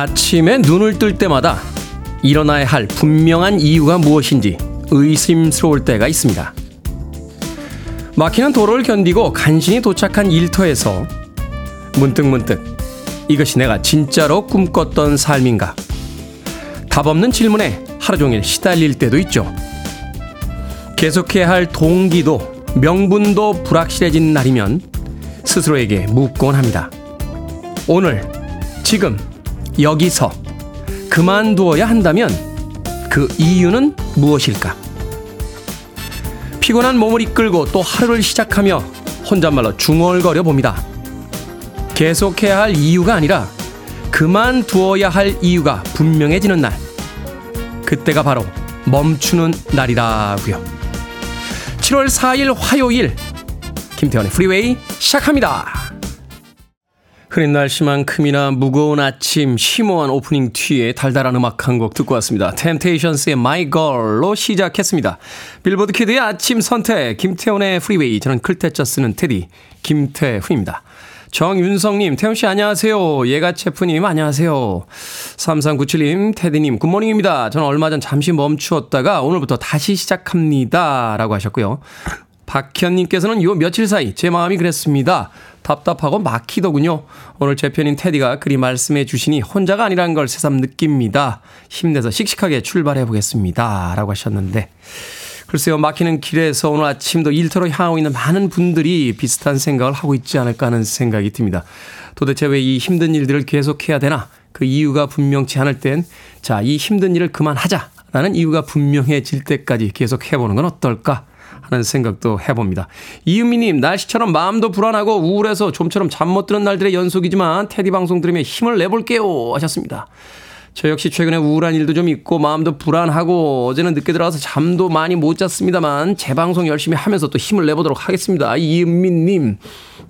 아침에 눈을 뜰 때마다 일어나야 할 분명한 이유가 무엇인지 의심스러울 때가 있습니다. 막히는 도로를 견디고 간신히 도착한 일터에서 문득 문득 이것이 내가 진짜로 꿈꿨던 삶인가? 답 없는 질문에 하루 종일 시달릴 때도 있죠. 계속해야 할 동기도 명분도 불확실해진 날이면 스스로에게 묻곤 합니다. 오늘, 지금, 여기서 그만두어야 한다면 그 이유는 무엇일까? 피곤한 몸을 이끌고 또 하루를 시작하며 혼잣말로 중얼거려 봅니다. 계속해야 할 이유가 아니라 그만두어야 할 이유가 분명해지는 날. 그때가 바로 멈추는 날이라고요. 7월 4일 화요일 김태훈의 프리웨이 시작합니다. 흐린 날씨만큼이나 무거운 아침 심오한 오프닝 뒤에 달달한 음악 한 곡 듣고 왔습니다. 템테이션스의 My Girl로 시작했습니다. 빌보드 kid의 아침 선택 김태훈의 프리웨이 저는 클 태 자 쓰는 테디 김태훈입니다. 정윤성님, 태훈씨 안녕하세요. 예가체프님 안녕하세요. 3397님, 테디님 good morning입니다. 저는 얼마 전 잠시 멈추었다가 오늘부터 다시 시작합니다. 라고 하셨고요. 박현님께서는 요 며칠 사이 제 마음이 그랬습니다. 답답하고 막히더군요. 오늘 제 편인 테디가 그리 말씀해 주시니 혼자가 아니라는 걸 새삼 느낍니다. 힘내서 씩씩하게 출발해 보겠습니다. 라고 하셨는데. 글쎄요, 막히는 길에서 오늘 아침도 일터로 향하고 있는 많은 분들이 비슷한 생각을 하고 있지 않을까 하는 생각이 듭니다. 도대체 왜 이 힘든 일들을 계속해야 되나? 그 이유가 분명치 않을 땐, 자, 이 힘든 일을 그만하자. 라는 이유가 분명해질 때까지 계속 해보는 건 어떨까? 하는 생각도 해봅니다. 이은미님, 날씨처럼 마음도 불안하고 우울해서 좀처럼 잠 못 드는 날들의 연속이지만 테디 방송 들으며 힘을 내볼게요. 하셨습니다. 저 역시 최근에 우울한 일도 좀 있고 마음도 불안하고 어제는 늦게 들어가서 잠도 많이 못 잤습니다만 제 방송 열심히 하면서 또 힘을 내보도록 하겠습니다. 이은민님.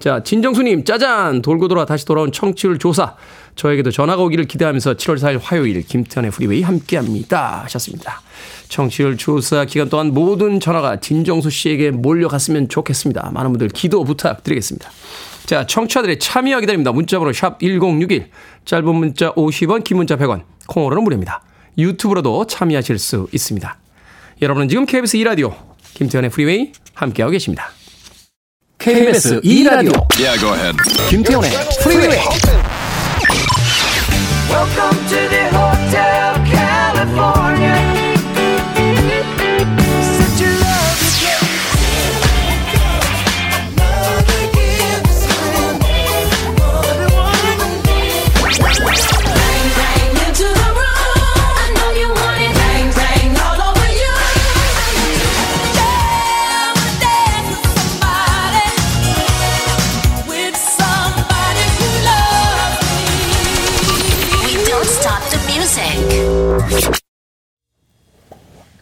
자, 진정수님, 짜잔! 돌고 돌아 다시 돌아온 청취율 조사. 저에게도 전화가 오기를 기대하면서 7월 4일 화요일 김태훈의 프리웨이 함께 합니다. 하셨습니다. 청취율 조사 기간 동안 모든 전화가 진정수 씨에게 몰려갔으면 좋겠습니다. 많은 분들 기도 부탁드리겠습니다. 자, 청취자들의 참여 기다립니다. 문자번호 샵 1061, 짧은 문자 50원, 긴 문자 100원, 콩으로는 무료입니다. 유튜브로도 참여하실 수 있습니다. 여러분은 지금 KBS 2라디오 김태훈의 프리웨이 함께하고 계십니다. KBS 2라디오 yeah, 김태훈의 프리웨이 Welcome to the Hotel California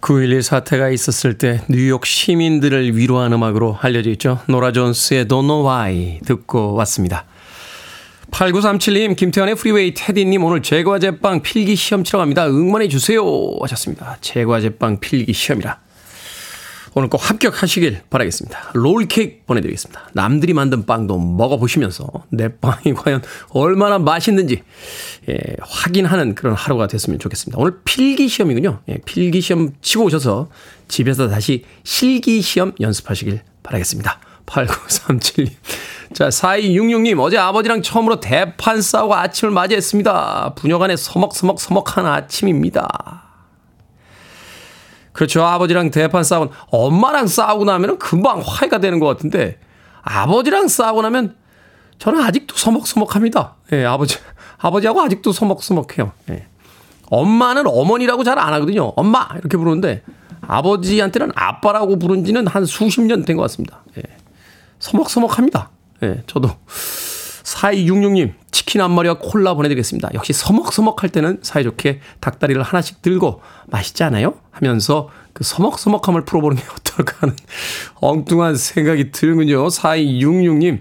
9.11 사태가 있었을 때 뉴욕 시민들을 위로한 음악으로 알려져 있죠. 노라 존스의 Don't Know Why 듣고 왔습니다. 8937님, 김태훈의 프리웨이 테디님 오늘 제과제빵 필기 시험 치러 갑니다. 응원해 주세요 하셨습니다. 제과제빵 필기 시험이라. 오늘 꼭 합격하시길 바라겠습니다. 롤케이크 보내드리겠습니다. 남들이 만든 빵도 먹어보시면서 내 빵이 과연 얼마나 맛있는지 예, 확인하는 그런 하루가 됐으면 좋겠습니다. 오늘 필기시험이군요. 예, 필기시험 치고 오셔서 집에서 다시 실기시험 연습하시길 바라겠습니다. 8937님. 자, 4266님, 어제 아버지랑 처음으로 대판 싸우고 아침을 맞이했습니다. 부녀간에 서먹서먹 서먹한 아침입니다. 그렇죠. 아버지랑 대판 싸운 엄마랑 싸우고 나면은 금방 화해가 되는 것 같은데 아버지랑 싸우고 나면 저는 아직도 서먹서먹합니다. 예, 아버지 아버지하고 아직도 서먹서먹해요. 예. 엄마는 어머니라고 잘 안 하거든요. 엄마 이렇게 부르는데 아버지한테는 아빠라고 부른 지는 한 수십 년 된 것 같습니다. 예. 서먹서먹합니다. 예, 저도 4266님 치킨 한 마리와 콜라 보내드리겠습니다. 역시 서먹서먹할 때는 사이좋게 닭다리를 하나씩 들고 맛있지 않아요? 하면서 그 서먹서먹함을 풀어보는 게 어떨까 하는 엉뚱한 생각이 드는군요. 4266님.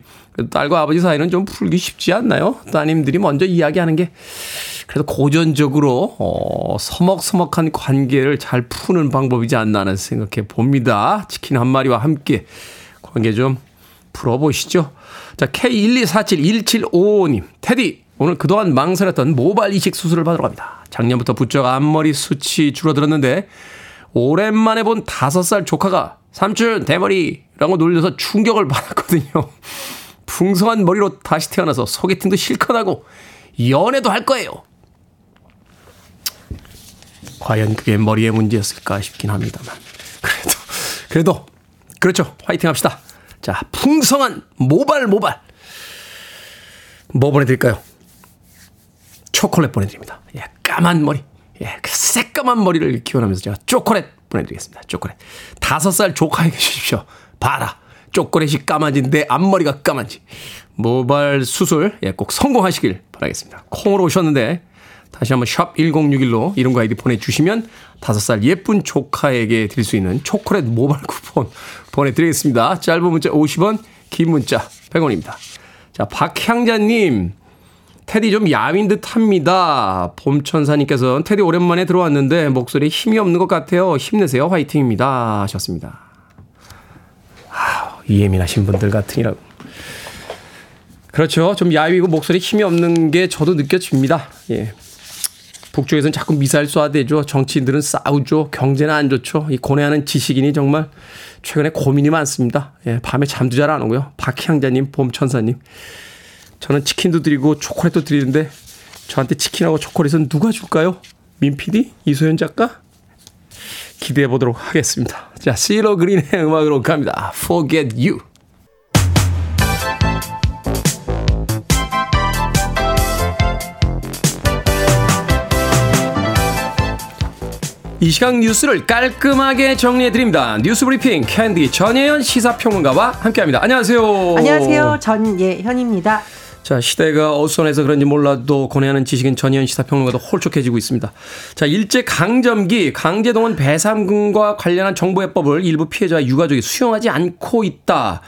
딸과 아버지 사이는 좀 풀기 쉽지 않나요? 따님들이 먼저 이야기하는 게 그래도 고전적으로 어, 서먹서먹한 관계를 잘 푸는 방법이지 않나 하는 생각해 봅니다. 치킨 한 마리와 함께 관계 좀 풀어보시죠. 자, K1247175님, 테디, 오늘 그동안 망설였던 모발 이식 수술을 받으러 갑니다. 작년부터 부쩍 앞머리 수치 줄어들었는데 오랜만에 본 다섯 살 조카가 삼촌 대머리 라고 놀려서 충격을 받았거든요. 풍성한 머리로 다시 태어나서 소개팅도 실컷 하고 연애도 할 거예요. 과연 그게 머리의 문제였을까 싶긴 합니다만. 그래도, 그래도, 그렇죠. 화이팅 합시다. 자, 풍성한 모발, 모발. 뭐 보내드릴까요? 초콜릿 보내드립니다. 예, 까만 머리. 예, 그 새까만 머리를 기원하면서 제가 초콜릿 보내드리겠습니다. 초콜릿. 다섯 살 조카에게 주십시오. 봐라. 초콜릿이 까만진데 앞머리가 까만지. 모발 수술, 예, 꼭 성공하시길 바라겠습니다. 콩으로 오셨는데, 다시 한번 샵 1061로 이름과 아이디 보내주시면 다섯 살 예쁜 조카에게 드릴 수 있는 초콜릿 모바일 쿠폰 보내드리겠습니다. 짧은 문자 50원, 긴 문자 100원입니다. 자, 박향자님. 테디 좀 야윈 듯 합니다. 봄천사님께서 테디 오랜만에 들어왔는데 목소리 힘이 없는 것 같아요. 힘내세요. 화이팅입니다. 하셨습니다. 아, 예민하신 분들 같으니라고. 그렇죠. 좀 야위고 목소리 힘이 없는 게 저도 느껴집니다. 예. 북쪽에서는 자꾸 미사일 쏴대죠. 정치인들은 싸우죠. 경제는 안 좋죠. 이 고뇌하는 지식인이 정말 최근에 고민이 많습니다. 예, 밤에 잠도 잘 안 오고요. 박향자님, 봄천사님. 저는 치킨도 드리고 초콜릿도 드리는데 저한테 치킨하고 초콜릿은 누가 줄까요? 민 PD? 이소연 작가? 기대해 보도록 하겠습니다. 자, 시로 그린의 음악으로 갑니다. Forget You. 이 시간 뉴스를 깔끔하게 정리해드립니다. 뉴스 브리핑 캔디 전예현 시사평론가와 함께합니다. 안녕하세요. 안녕하세요. 전예현입니다. 자, 시대가 어수선해서 그런지 몰라도 고뇌하는 지식인 전예현 시사평론가도 홀쭉해지고 있습니다. 자, 일제 강점기 강제동원 배상금과 관련한 정부해법을 일부 피해자와 유가족이 수용하지 않고 있다.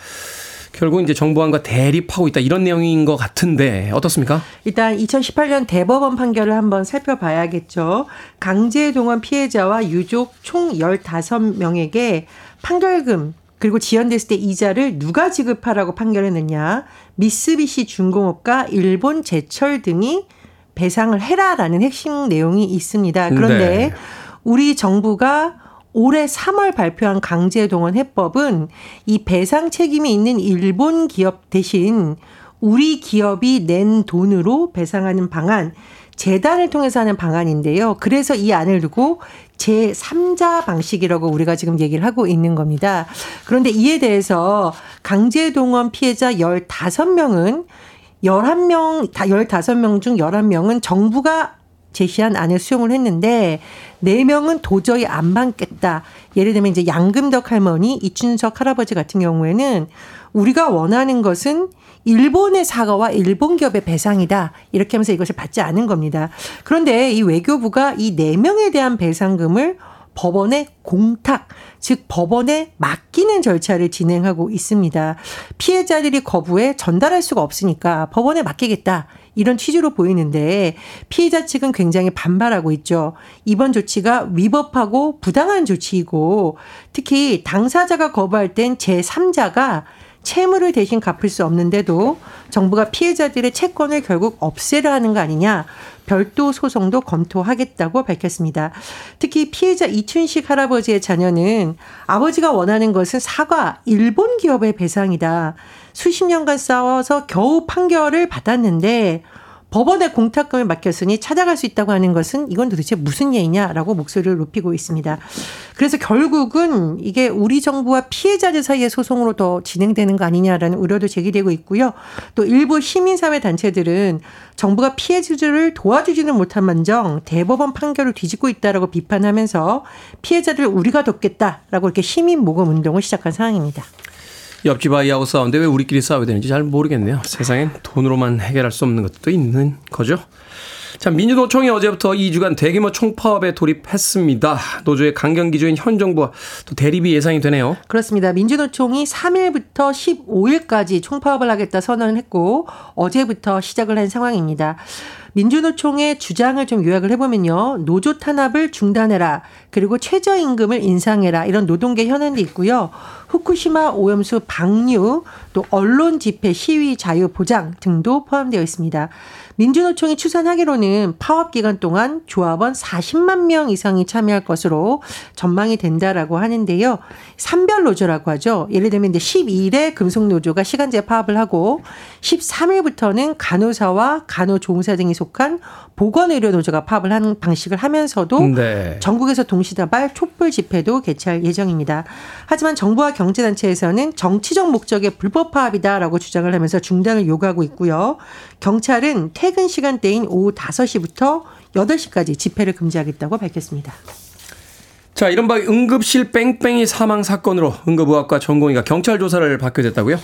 결국 이제 정부안과 대립하고 있다 이런 내용인 것 같은데 어떻습니까? 일단 2018년 대법원 판결을 한번 살펴봐야겠죠. 강제 동원 피해자와 유족 총 15명에게 판결금 그리고 지연됐을 때 이자를 누가 지급하라고 판결했느냐. 미쓰비시 중공업과 일본 제철 등이 배상을 해라라는 핵심 내용이 있습니다. 그런데 네. 우리 정부가 올해 3월 발표한 강제 동원 해법은 이 배상 책임이 있는 일본 기업 대신 우리 기업이 낸 돈으로 배상하는 방안, 재단을 통해서 하는 방안인데요. 그래서 이 안을 두고 제3자 방식이라고 우리가 지금 얘기를 하고 있는 겁니다. 그런데 이에 대해서 강제동원 피해자 15명은 11명, 15명 중 11명은 정부가 제시한 안을 수용을 했는데 네 명은 도저히 안 받겠다. 예를 들면 이제 양금덕 할머니, 이춘석 할아버지 같은 경우에는 우리가 원하는 것은 일본의 사과와 일본 기업의 배상이다. 이렇게 하면서 이것을 받지 않은 겁니다. 그런데 이 외교부가 이 네 명에 대한 배상금을 법원에 공탁, 즉 법원에 맡기는 절차를 진행하고 있습니다. 피해자들이 거부해 전달할 수가 없으니까 법원에 맡기겠다. 이런 취지로 보이는데 피해자 측은 굉장히 반발하고 있죠. 이번 조치가 위법하고 부당한 조치이고 특히 당사자가 거부할 땐 제3자가 채무를 대신 갚을 수 없는데도 정부가 피해자들의 채권을 결국 없애려 하는 거 아니냐. 별도 소송도 검토하겠다고 밝혔습니다. 특히 피해자 이춘식 할아버지의 자녀는 아버지가 원하는 것은 사과 일본 기업의 배상이다. 수십 년간 싸워서 겨우 판결을 받았는데 법원에 공탁금을 맡겼으니 찾아갈 수 있다고 하는 것은 이건 도대체 무슨 예이냐라고 목소리를 높이고 있습니다. 그래서 결국은 이게 우리 정부와 피해자들 사이의 소송으로 더 진행되는 거 아니냐라는 우려도 제기되고 있고요. 또 일부 시민사회 단체들은 정부가 피해자들을 도와주지는 못한 만정 대법원 판결을 뒤집고 있다라고 비판하면서 피해자들 우리가 돕겠다라고 이렇게 시민 모금 운동을 시작한 상황입니다. 옆집 아이하고 싸우는데 왜 우리끼리 싸워야 되는지 잘 모르겠네요. 세상엔 돈으로만 해결할 수 없는 것도 있는 거죠. 자, 민주노총이 어제부터 2주간 대규모 총파업에 돌입했습니다. 노조의 강경 기조인 현 정부와 또 대립이 예상이 되네요. 그렇습니다. 민주노총이 3일부터 15일까지 총파업을 하겠다 선언을 했고 어제부터 시작을 한 상황입니다. 민주노총의 주장을 좀 요약을 해보면요. 노조 탄압을 중단해라. 그리고 최저임금을 인상해라. 이런 노동계 현안도 있고요. 후쿠시마 오염수 방류, 또 언론 집회 시위 자유 보장 등도 포함되어 있습니다. 민주노총이 추산하기로는 파업 기간 동안 조합원 40만 명 이상이 참여할 것으로 전망이 된다라고 하는데요. 산별 노조라고 하죠. 예를 들면 이제 12일에 금속 노조가 시간제 파업을 하고 13일부터는 간호사와 간호조무사 등이 속한 보건의료 노조가 파업을 하는 방식을 하면서도 네. 전국에서 동시다발 촛불 집회도 개최할 예정입니다. 하지만 정부와 경제단체에서는 정치적 목적의 불법 파업이다라고 주장을 하면서 중단을 요구하고 있고요. 경찰은 퇴근 시간대인 오후 5시부터 8시까지 집회를 금지하겠다고 밝혔습니다. 자, 이른바 응급실 뺑뺑이 사망 사건으로 응급의학과 전공의가 경찰 조사를 받게 됐다고요?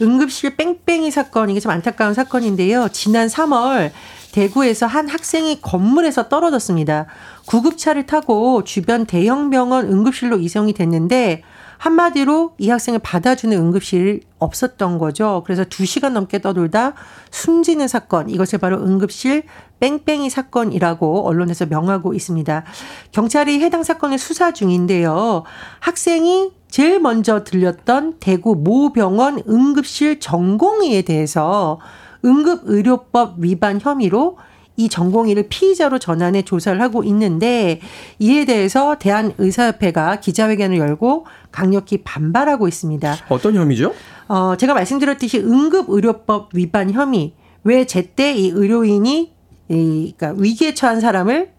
응급실 뺑뺑이 사건, 이게 좀 안타까운 사건인데요. 지난 3월 대구에서 한 학생이 건물에서 떨어졌습니다. 구급차를 타고 주변 대형 병원 응급실로 이송이 됐는데 한마디로 이 학생을 받아주는 응급실이 없었던 거죠. 그래서 2시간 넘게 떠돌다 숨지는 사건, 이것을 바로 응급실 뺑뺑이 사건이라고 언론에서 명하고 있습니다. 경찰이 해당 사건을 수사 중인데요. 학생이 제일 먼저 들렸던 대구 모 병원 응급실 전공의에 대해서 응급의료법 위반 혐의로 이 전공의를 피의자로 전환해 조사를 하고 있는데 이에 대해서 대한의사협회가 기자회견을 열고 강력히 반발하고 있습니다. 어떤 혐의죠? 어, 제가 말씀드렸듯이 응급의료법 위반 혐의. 왜 제때 이 의료인이 이, 그러니까 위기에 처한 사람을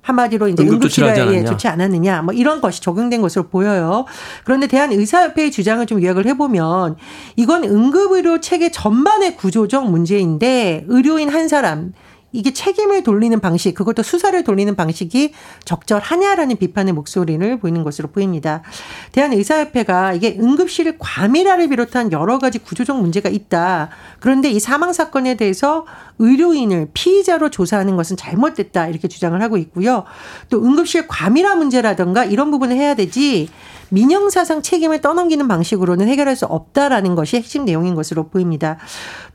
한마디로 이제 응급실에 좋지 않았느냐 뭐 이런 것이 적용된 것으로 보여요. 그런데 대한의사협회의 주장을 좀 요약을 해보면 이건 응급의료 체계 전반의 구조적 문제인데 의료인 한 사람 이게 책임을 돌리는 방식, 그것도 수사를 돌리는 방식이 적절하냐라는 비판의 목소리를 보이는 것으로 보입니다. 대한의사협회가 이게 응급실 과밀화를 비롯한 여러 가지 구조적 문제가 있다. 그런데 이 사망 사건에 대해서 의료인을 피의자로 조사하는 것은 잘못됐다. 이렇게 주장을 하고 있고요. 또 응급실 과밀화 문제라든가 이런 부분을 해야 되지 민영사상 책임을 떠넘기는 방식으로는 해결할 수 없다라는 것이 핵심 내용인 것으로 보입니다.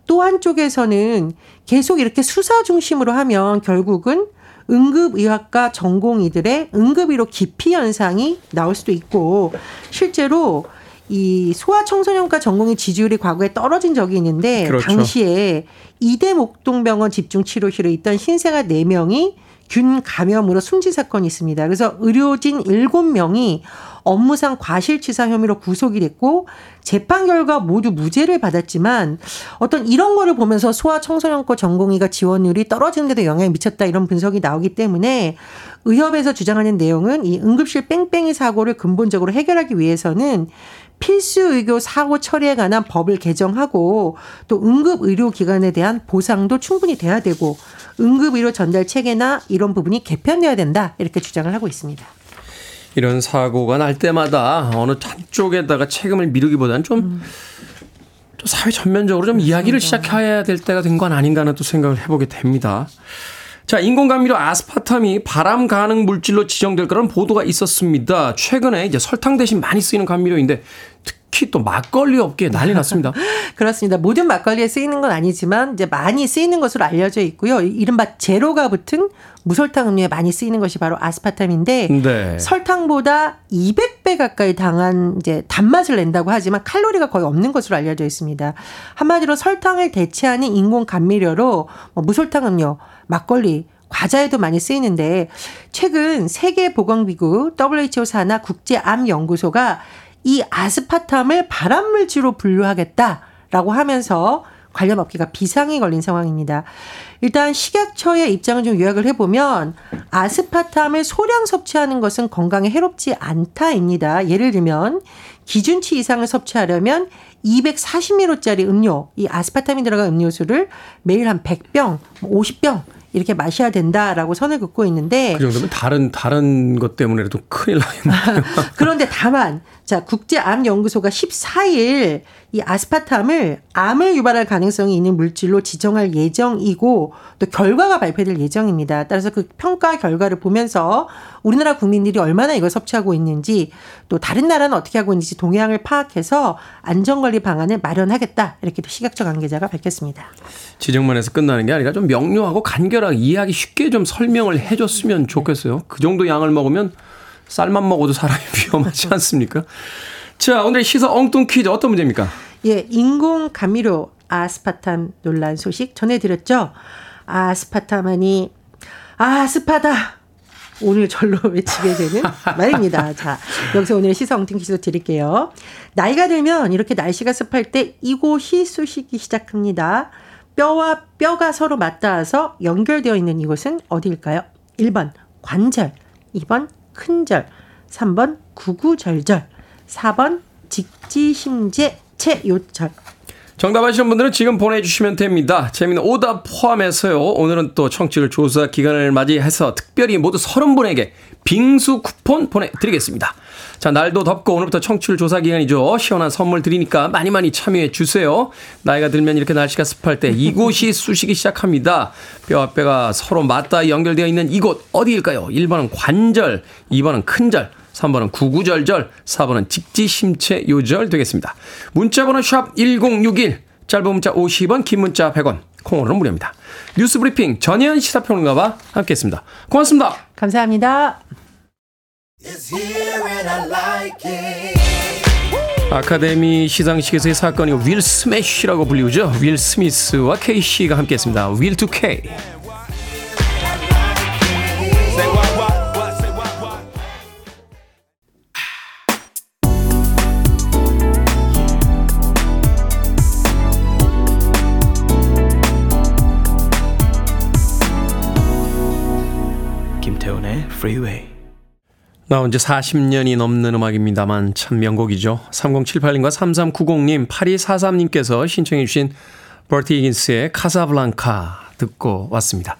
또 한쪽에서는 계속 이렇게 수사 중심으로 하면 결국은 응급의학과 전공의들의 응급의료 기피 현상이 나올 수도 있고 실제로 이 소아청소년과 전공의 지지율이 과거에 떨어진 적이 있는데 그렇죠. 당시에 이대 목동병원 집중치료실에 있던 신생아 4명이 균 감염으로 숨진 사건이 있습니다. 그래서 의료진 7명이 업무상 과실치사 혐의로 구속이 됐고 재판 결과 모두 무죄를 받았지만 어떤 이런 거를 보면서 소아 청소년과 전공의가 지원율이 떨어지는 데도 영향이 미쳤다 이런 분석이 나오기 때문에 의협에서 주장하는 내용은 이 응급실 뺑뺑이 사고를 근본적으로 해결하기 위해서는 필수 의료 사고 처리에 관한 법을 개정하고 또 응급 의료 기관에 대한 보상도 충분히 돼야 되고 응급 의료 전달 체계나 이런 부분이 개편돼야 된다 이렇게 주장을 하고 있습니다. 이런 사고가 날 때마다 어느 한쪽에다가 책임을 미루기보다는 좀, 음. 좀 사회 전면적으로 좀 이야기를 시작해야 될 때가 된 건 아닌가 하는 또 생각을 해보게 됩니다. 자, 인공감미료 아스파탐이 바람 가능 물질로 지정될 거라는 보도가 있었습니다. 최근에 이제 설탕 대신 많이 쓰이는 감미료인데 특히 또 막걸리 업계에 난리 났습니다. 그렇습니다. 모든 막걸리에 쓰이는 건 아니지만 이제 많이 쓰이는 것으로 알려져 있고요. 이른바 제로가 붙은 무설탕 음료에 많이 쓰이는 것이 바로 아스파탐인데 네. 설탕보다 200배 가까이 당한 이제 단맛을 낸다고 하지만 칼로리가 거의 없는 것으로 알려져 있습니다. 한마디로 설탕을 대체하는 인공 감미료로 뭐 무설탕 음료, 막걸리, 과자에도 많이 쓰이는데 최근 세계보건기구 WHO 산하 국제암연구소가 이 아스파탐을 발암물질로 분류하겠다라고 하면서 관련 업계가 비상이 걸린 상황입니다. 일단 식약처의 입장을 좀 요약을 해보면 아스파탐을 소량 섭취하는 것은 건강에 해롭지 않다입니다. 예를 들면 기준치 이상을 섭취하려면 240ml짜리 음료, 이 아스파탐이 들어간 음료수를 매일 한 100병, 50병 이렇게 마셔야 된다라고 선을 긋고 있는데 그 정도면 다른 다른 것 때문에라도 큰일 나겠네요. 그런데 다만 자 국제암연구소가 14일 이 아스파탐을 암을 유발할 가능성이 있는 물질로 지정할 예정이고 또 결과가 발표될 예정입니다. 따라서 그 평가 결과를 보면서 우리나라 국민들이 얼마나 이걸 섭취하고 있는지 또 다른 나라는 어떻게 하고 있는지 동향을 파악해서 안전관리 방안을 마련하겠다 이렇게 식약처 관계자가 밝혔습니다. 지정만 해서 끝나는 게 아니라 좀 명료하고 간결하게 이해하기 쉽게 좀 설명을 해줬으면 좋겠어요. 그 정도 양을 먹으면 쌀만 먹어도 사람이 위험하지 않습니까? 자, 오늘의 시사 엉뚱 퀴즈 어떤 문제입니까? 예, 인공 감미료 아스파탐 논란 소식 전해드렸죠. 아스파탐하니 아스파다. 오늘 절로 외치게 되는 말입니다. 자, 여기서 오늘 시사 엉뚱 퀴즈 드릴게요. 나이가 들면 이렇게 날씨가 습할 때 이곳이 쑤시기 시작합니다. 뼈와 뼈가 서로 맞닿아서 연결되어 있는 이곳은 어디일까요? 1번 관절, 2번 큰절, 3번 구구절절, 4번 직지심제 체요절. 정답 아시는 분들은 지금 보내주시면 됩니다. 재미있는 오답 포함해서요. 오늘은 또 청취율 조사 기간을 맞이해서 특별히 모두 30분에게 빙수 쿠폰 보내드리겠습니다. 자, 날도 덥고 오늘부터 청취율 조사 기간이죠. 시원한 선물 드리니까 많이 많이 참여해 주세요. 나이가 들면 이렇게 날씨가 습할 때 이곳이 쑤시기 시작합니다. 뼈와 뼈가 서로 맞닿아 연결되어 있는 이곳 어디일까요? 1번은 관절, 2번은 큰절, 3번은 구구절절, 4번은 직지심체 요절 되겠습니다. 문자번호 샵 1061, 짧은 문자 50원, 긴 문자 100원, 콩으로는 무료입니다. 뉴스 브리핑 전예현 시사평론가와 함께했습니다. 고맙습니다. 감사합니다. 아카데미 시상식에서의 사건이 윌 스매시라고 불리우죠. 윌 스미스와 케이씨가 함께했습니다. Will 2K. 김태훈의 프리웨이 나온 지 40년이 넘는 음악입니다만 참 명곡이죠. 3078님과 3390님, 8243님께서 신청해 주신 버티 히긴스의 Casablanca 듣고 왔습니다.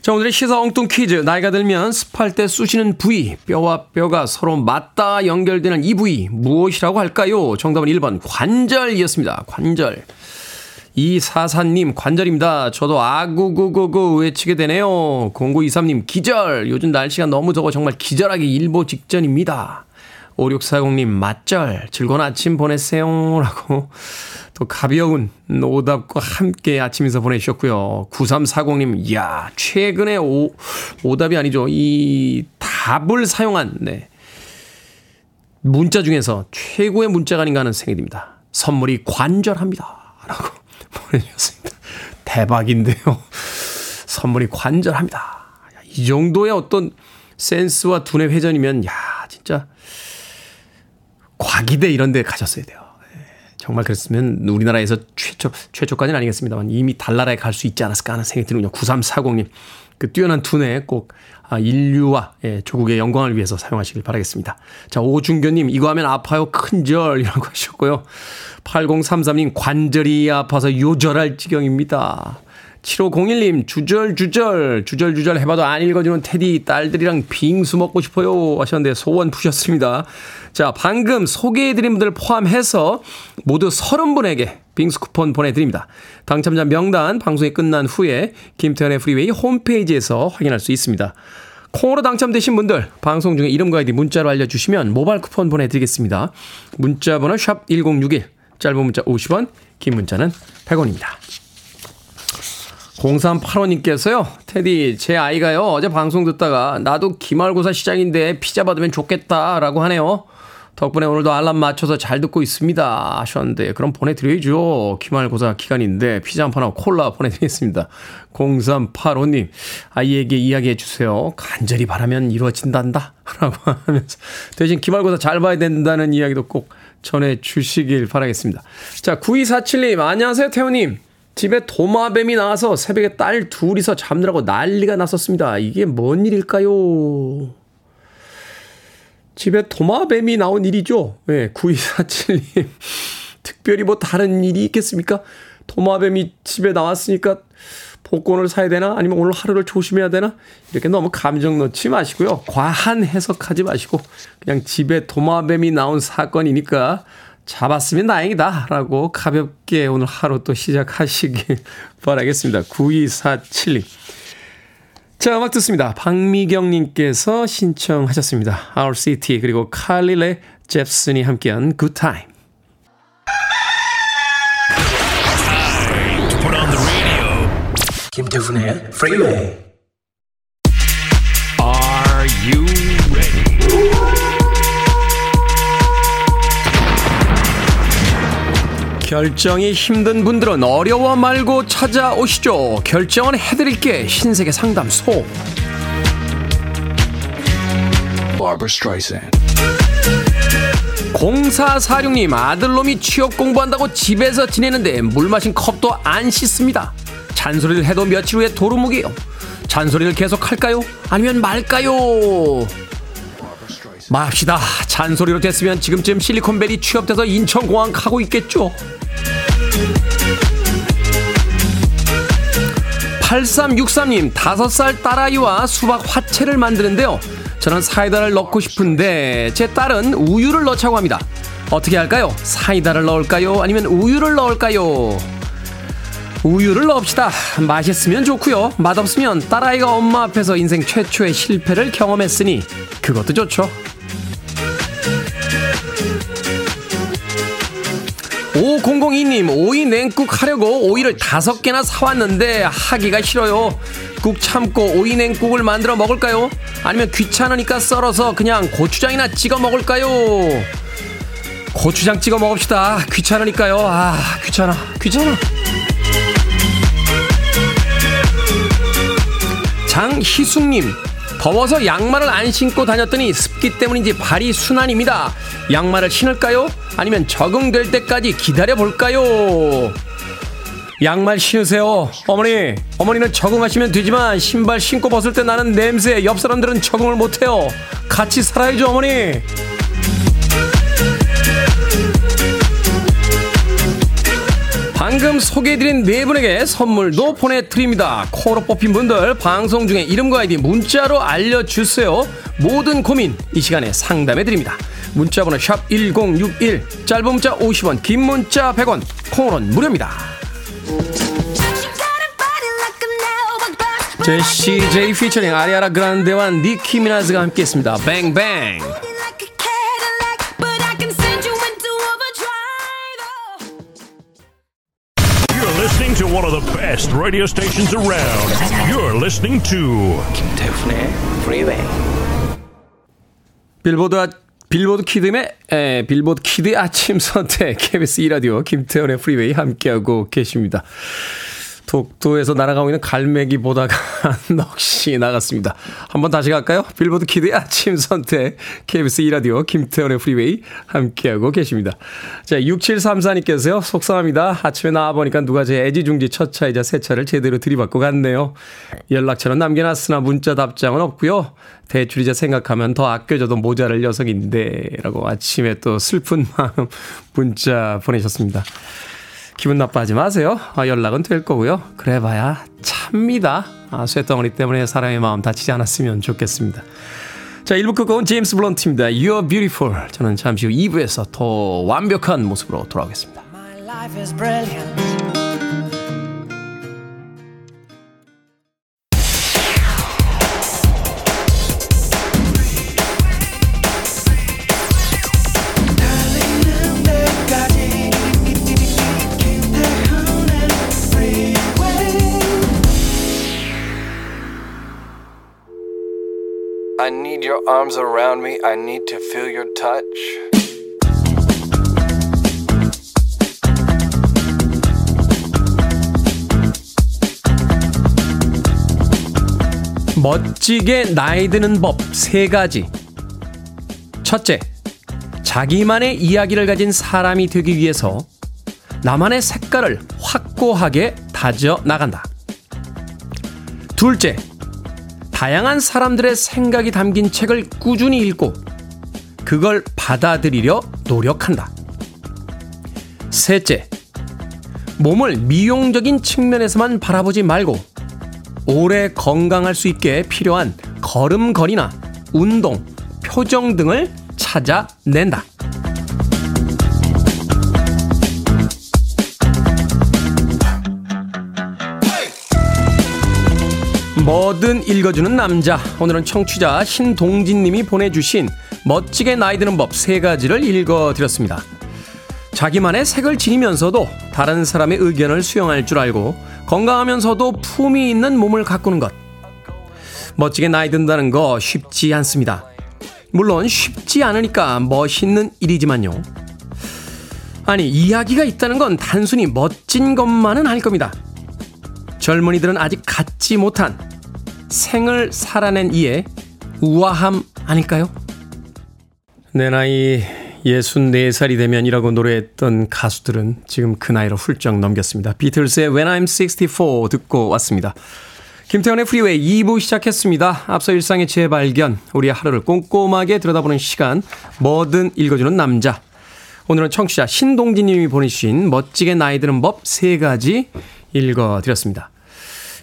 자, 오늘의 시사 엉뚱 퀴즈. 나이가 들면 습할 때 쑤시는 부위, 뼈와 뼈가 서로 맞닿아 연결되는 이 부위, 무엇이라고 할까요? 정답은 1번 관절이었습니다. 관절. 이사사님 관절입니다. 저도 아구구구구 외치게 되네요. 0923님 기절. 요즘 날씨가 너무 더워 정말 기절하기 일보 직전입니다. 5640님 맞절. 즐거운 아침 보내세요. 라고 또 가벼운 오답과 함께 아침 인사 보내주셨고요. 9340님 이야 최근에 오, 오답이 아니죠. 이 답을 사용한 네. 문자 중에서 최고의 문자가 아닌가 하는 생각이 듭니다. 선물이 관절합니다. 라고 보내주셨습니다. 대박인데요. 선물이 관절합니다. 이 정도의 어떤 센스와 두뇌 회전이면, 야, 진짜, 과기대 이런 데 가셨어야 돼요. 예, 정말 그랬으면 우리나라에서 최초, 최초까지는 아니겠습니다만 이미 달나라에 갈 수 있지 않았을까 하는 생각이 드는군요. 9340님. 그 뛰어난 두뇌 꼭 아, 인류와 예, 조국의 영광을 위해서 사용하시길 바라겠습니다. 자, 오준교님, 이거 하면 아파요. 큰절. 이라고 하셨고요. 8033님, 관절이 아파서 요절할 지경입니다. 7501님, 주절주절, 주절주절 해봐도 안 읽어주는 테디 딸들이랑 빙수 먹고 싶어요. 하셨는데 소원 푸셨습니다. 자, 방금 소개해드린 분들 포함해서 모두 30분에게 빙수 쿠폰 보내드립니다. 당첨자 명단 방송이 끝난 후에 김태훈의 프리웨이 홈페이지에서 확인할 수 있습니다. 콩으로 당첨되신 분들 방송 중에 이름과 아이디 문자로 알려주시면 모바일 쿠폰 보내드리겠습니다. 문자 번호 샵 1061, 짧은 문자 50원, 긴 문자는 100원입니다. 0385님께서요, 테디, 제 아이가요, 어제 방송 듣다가, 나도 기말고사 시작인데 피자 받으면 좋겠다라고 하네요. 덕분에 오늘도 알람 맞춰서 잘 듣고 있습니다. 하셨는데, 그럼 보내드려야죠. 기말고사 기간인데, 피자 한 판하고 콜라 보내드리겠습니다. 0385님, 아이에게 이야기해 주세요. 간절히 바라면 이루어진단다. 라고 하면서, 대신 기말고사 잘 봐야 된다는 이야기도 꼭 전해 주시길 바라겠습니다. 자, 9247님, 안녕하세요, 태호님. 집에 도마뱀이 나와서 새벽에 딸 둘이서 잠들라고 난리가 났었습니다. 이게 뭔 일일까요? 집에 도마뱀이 나온 일이죠. 네, 9247님. 특별히 뭐 다른 일이 있겠습니까? 도마뱀이 집에 나왔으니까 복권을 사야 되나? 아니면 오늘 하루를 조심해야 되나? 이렇게 너무 감정 넣지 마시고요. 과한 해석하지 마시고 그냥 집에 도마뱀이 나온 사건이니까 잡았으면 다행이다. 라고 가볍게 오늘 하루 또 시작하시길 바라겠습니다. 9247님. 자, 음악 듣습니다. 박미경님께서 신청하셨습니다. Our City, 그리고 칼릴의 잽슨이 함께한 Good Time. 김태훈의 Freeway. 결정이 힘든 분들은 어려워 말고 찾아오시죠. 결정은 해드릴게 신세계 상담소. 0446님 아들놈이 취업 공부한다고 집에서 지내는데 물 마신 컵도 안 씻습니다. 잔소리를 해도 며칠 후에 도루묵이요. 잔소리를 계속 할까요? 아니면 말까요? 맙시다. 잔소리로 됐으면 지금쯤 실리콘밸리 취업돼서 인천공항 가고 있겠죠. 8363님, 5살 딸아이와 수박 화채를 만드는데요. 저는 사이다를 넣고 싶은데 제 딸은 우유를 넣자고 합니다. 어떻게 할까요? 사이다를 넣을까요? 아니면 우유를 넣을까요? 우유를 넣읍시다. 맛있으면 좋고요. 맛없으면 딸아이가 엄마 앞에서 인생 최초의 실패를 경험했으니 그것도 좋죠. 5002님, 오이 냉국 하려고 오이를 다섯 개나 사왔는데 하기가 싫어요. 국 참고 오이 냉국을 만들어 먹을까요? 아니면 귀찮으니까 썰어서 그냥 고추장이나 찍어 먹을까요? 고추장 찍어 먹읍시다. 귀찮으니까요. 아, 귀찮아. 귀찮아. 장희숙님, 더워서 양말을 안 신고 다녔더니 습기 때문인지 발이 순환입니다. 양말을 신을까요? 아니면 적응될 때까지 기다려 볼까요? 양말 신으세요. 어머니, 어머니는 적응하시면 되지만 신발 신고 벗을 때 나는 냄새 옆 사람들은 적응을 못해요. 같이 살아야죠, 어머니. 방금 소개해드린 네 분에게 선물도 보내드립니다. 코로 뽑힌 분들 방송 중에 이름과 아이디 문자로 알려주세요. 모든 고민 이 시간에 상담해드립니다. 문자번호 샵 1061, 짧은 문자 50원, 긴 문자 100원, 콩으로는 무료입니다. 제시 제이 피처링 아리아나 그란데와 니키 미나즈가 함께했습니다. Bang Bang. listening to one of the best radio stations around. You're listening to 김태훈의 Freeway. 빌보드 빌보드 키드의 에, 빌보드 키드 아침 선택 KBS 2 라디오 김태훈의 프리웨이 함께하고 계십니다. 독도에서 날아가고 있는 갈매기 보다가 넋이 나갔습니다. 한번 다시 갈까요? 빌보드 키드의 아침 선택, KBS 2라디오, 김태훈의 프리웨이 함께하고 계십니다. 자, 6734님께서요, 속상합니다. 아침에 나와보니까 누가 제 애지중지 첫 차이자 새 차를 제대로 들이받고 갔네요. 연락처는 남겨놨으나 문자 답장은 없고요. 대출이자 생각하면 더 아껴줘도 모자랄 녀석인데, 라고 아침에 또 슬픈 마음 문자 보내셨습니다. 기분 나빠하지 마세요. 아, 연락은 될 거고요. 그래봐야 찹니다. 아, 쇠덩어리 때문에 사람의 마음 다치지 않았으면 좋겠습니다. 자, 1부 끝곡은 제임스 블런트입니다. You're Beautiful. 저는 잠시 후 2부에서 더 완벽한 모습으로 돌아오겠습니다. I need your arms around me. I need to feel your touch. 멋지게 나이 드는 법 세 가지. 첫째, 자기만의 이야기를 가진 사람이 되기 위해서 나만의 색깔을 확고하게 다져 나간다. 둘째, 다양한 사람들의 생각이 담긴 책을 꾸준히 읽고 그걸 받아들이려 노력한다. 셋째, 몸을 미용적인 측면에서만 바라보지 말고 오래 건강할 수 있게 필요한 걸음걸이나 운동, 표정 등을 찾아낸다. 뭐든 읽어주는 남자. 오늘은 청취자 신동진님이 보내주신 멋지게 나이 드는 법 세 가지를 읽어드렸습니다. 자기만의 색을 지니면서도 다른 사람의 의견을 수용할 줄 알고 건강하면서도 품이 있는 몸을 가꾸는 것. 멋지게 나이 든다는 거 쉽지 않습니다. 물론 쉽지 않으니까 멋있는 일이지만요. 아니, 이야기가 있다는 건 단순히 멋진 것만은 아닐 겁니다. 젊은이들은 아직 갖지 못한 생을 살아낸 이의 우아함 아닐까요? 내 나이 64살이 되면이라고 노래했던 가수들은 지금 그 나이로 훌쩍 넘겼습니다. 비틀스의 When I'm 64 듣고 왔습니다. 김태훈의 프리웨이 2부 시작했습니다. 앞서 일상의 재발견, 우리의 하루를 꼼꼼하게 들여다보는 시간, 뭐든 읽어주는 남자. 오늘은 청취자 신동진 님이 보내주신 멋지게 나이 드는 법 3가지 읽어드렸습니다.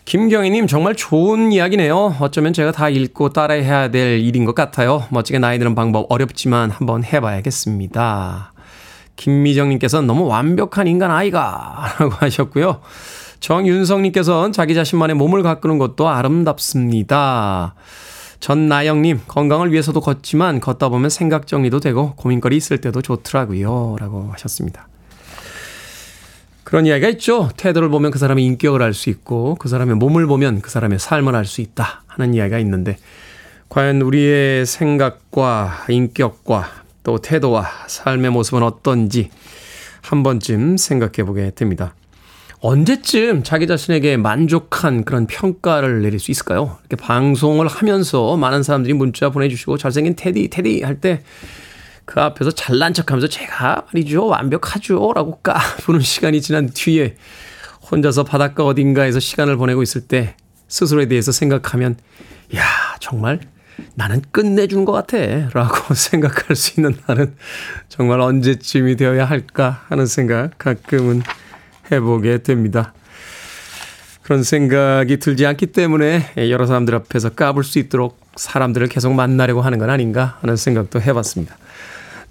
김경희님 정말 좋은 이야기네요. 어쩌면 제가 다 읽고 따라해야 될 일인 것 같아요. 멋지게 나이 드는 방법 어렵지만 한번 해봐야겠습니다. 김미정님께서는 너무 완벽한 인간 아이가 라고 하셨고요. 정윤성님께서는 자기 자신만의 몸을 가꾸는 것도 아름답습니다. 전나영님, 건강을 위해서도 걷지만 걷다 보면 생각 정리도 되고 고민거리 있을 때도 좋더라고요. 라고 하셨습니다. 그런 이야기가 있죠. 태도를 보면 그 사람의 인격을 알 수 있고 그 사람의 몸을 보면 그 사람의 삶을 알 수 있다 하는 이야기가 있는데 과연 우리의 생각과 인격과 또 태도와 삶의 모습은 어떤지 한 번쯤 생각해 보게 됩니다. 언제쯤 자기 자신에게 만족한 그런 평가를 내릴 수 있을까요? 이렇게 방송을 하면서 많은 사람들이 문자 보내주시고 잘생긴 테디, 테디 할 때 그 앞에서 잘난 척 하면서 제가 말이죠, 완벽하죠, 라고 까부는 시간이 지난 뒤에 혼자서 바닷가 어딘가에서 시간을 보내고 있을 때 스스로에 대해서 생각하면, 야 정말 나는 끝내준 것 같아. 라고 생각할 수 있는 날은 정말 언제쯤이 되어야 할까 하는 생각 가끔은 해보게 됩니다. 그런 생각이 들지 않기 때문에 여러 사람들 앞에서 까불 수 있도록 사람들을 계속 만나려고 하는 건 아닌가 하는 생각도 해봤습니다.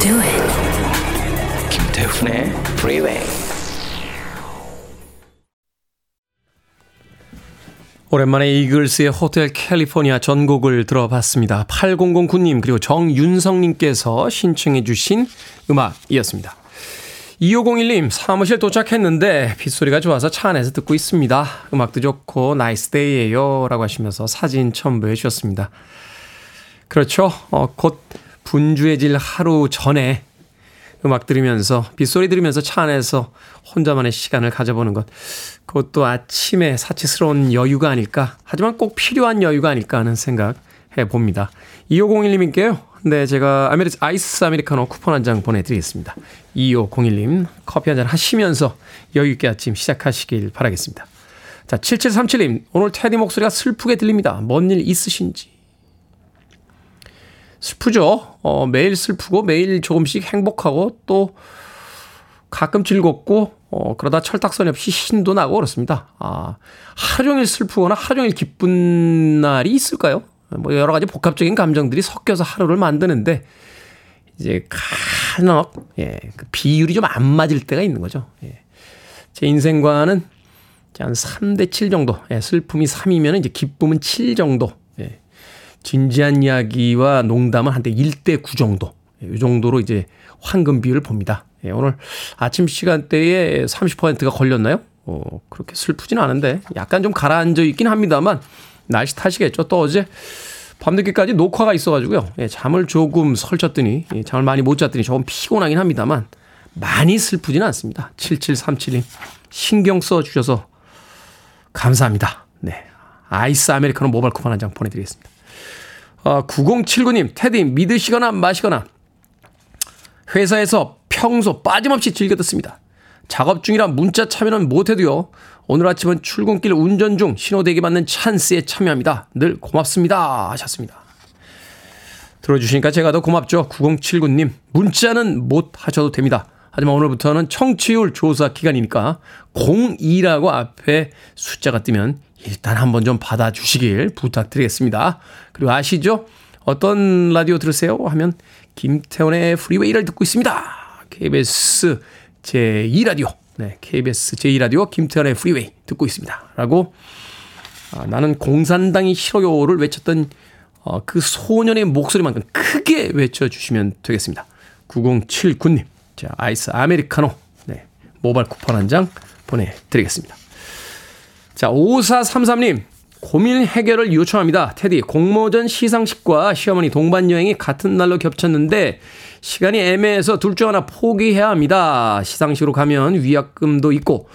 Do it. 김태훈의 Freeway. 오랜만에 이글스의 Hotel California 전곡을 들어봤습니다. 8009님 그리고 정윤성님께서 신청해 주신 음악이었습니다. 2501님 사무실 도착했는데 빗소리가 좋아서 차 안에서 듣고 있습니다. 음악도 좋고 nice day예요 라고 하시면서 사진 첨부해 주셨습니다. 그렇죠. 어, 곧 분주해질 하루 전에 음악 들으면서 빗소리 들으면서 차 안에서 혼자만의 시간을 가져보는 것 그것도 아침에 사치스러운 여유가 아닐까 하지만 꼭 필요한 여유가 아닐까 하는 생각 해봅니다. 2501님께요. 네, 제가 아메리 아이스 아메리카노 쿠폰 한 장 보내드리겠습니다. 2501님 커피 한 잔 하시면서 여유있게 아침 시작하시길 바라겠습니다. 자, 7737님 오늘 테디 목소리가 슬프게 들립니다. 뭔 일 있으신지 슬프죠. 어, 매일 슬프고 매일 조금씩 행복하고 또 가끔 즐겁고 어, 그러다 철딱선이 없이 신도 나고 그렇습니다. 아, 하루 종일 슬프거나 하루 종일 기쁜 날이 있을까요? 뭐 여러 가지 복합적인 감정들이 섞여서 하루를 만드는데 이제 간혹 예, 그 비율이 좀 안 맞을 때가 있는 거죠. 예. 제 인생과는 한 3대 7 정도. 예, 슬픔이 3이면 이제 기쁨은 7 정도. 예. 진지한 이야기와 농담은 한때 1대 9 정도. 예, 이 정도로 이제 황금 비율을 봅니다. 예, 오늘 아침 시간대에 30%가 걸렸나요? 어, 그렇게 슬프진 않은데 약간 좀 가라앉아 있긴 합니다만 날씨 탓이겠죠. 또 어제 밤늦게까지 녹화가 있어가지고요. 예, 잠을 조금 설쳤더니 예, 잠을 많이 못 잤더니 조금 피곤하긴 합니다만 많이 슬프지는 않습니다. 7737님 신경 써 주셔서 감사합니다. 네. 아이스 아메리카노 모바일 쿠폰 한 장 보내드리겠습니다. 어, 9079님, 테디 믿으시거나 마시거나 회사에서 평소 빠짐없이 즐겨 듣습니다. 작업 중이라 문자 참여는 못해도요. 오늘 아침은 출근길 운전 중 신호대기 받는 찬스에 참여합니다. 늘 고맙습니다. 하셨습니다. 들어주시니까 제가 더 고맙죠. 9079님. 문자는 못 하셔도 됩니다. 하지만 오늘부터는 청취율 조사 기간이니까 02라고 앞에 숫자가 뜨면 일단 한번 좀 받아주시길 부탁드리겠습니다. 그리고 아시죠? 어떤 라디오 들으세요? 하면 김태훈의 프리웨이를 듣고 있습니다. KBS 제2라디오. 네, KBS 제2라디오 김태훈의 프리웨이 듣고 있습니다. 라고 아, 나는 공산당이 싫어요를 외쳤던 어, 그 소년의 목소리만큼 크게 외쳐주시면 되겠습니다. 9079님. 자, 아이스 아메리카노. 네, 모바일 쿠폰 한 장 보내드리겠습니다. 자, 5433님. 고민 해결을 요청합니다. 테디, 공모전 시상식과 시어머니 동반 여행이 같은 날로 겹쳤는데 시간이 애매해서 둘 중 하나 포기해야 합니다. 시상식으로 가면 위약금도 있고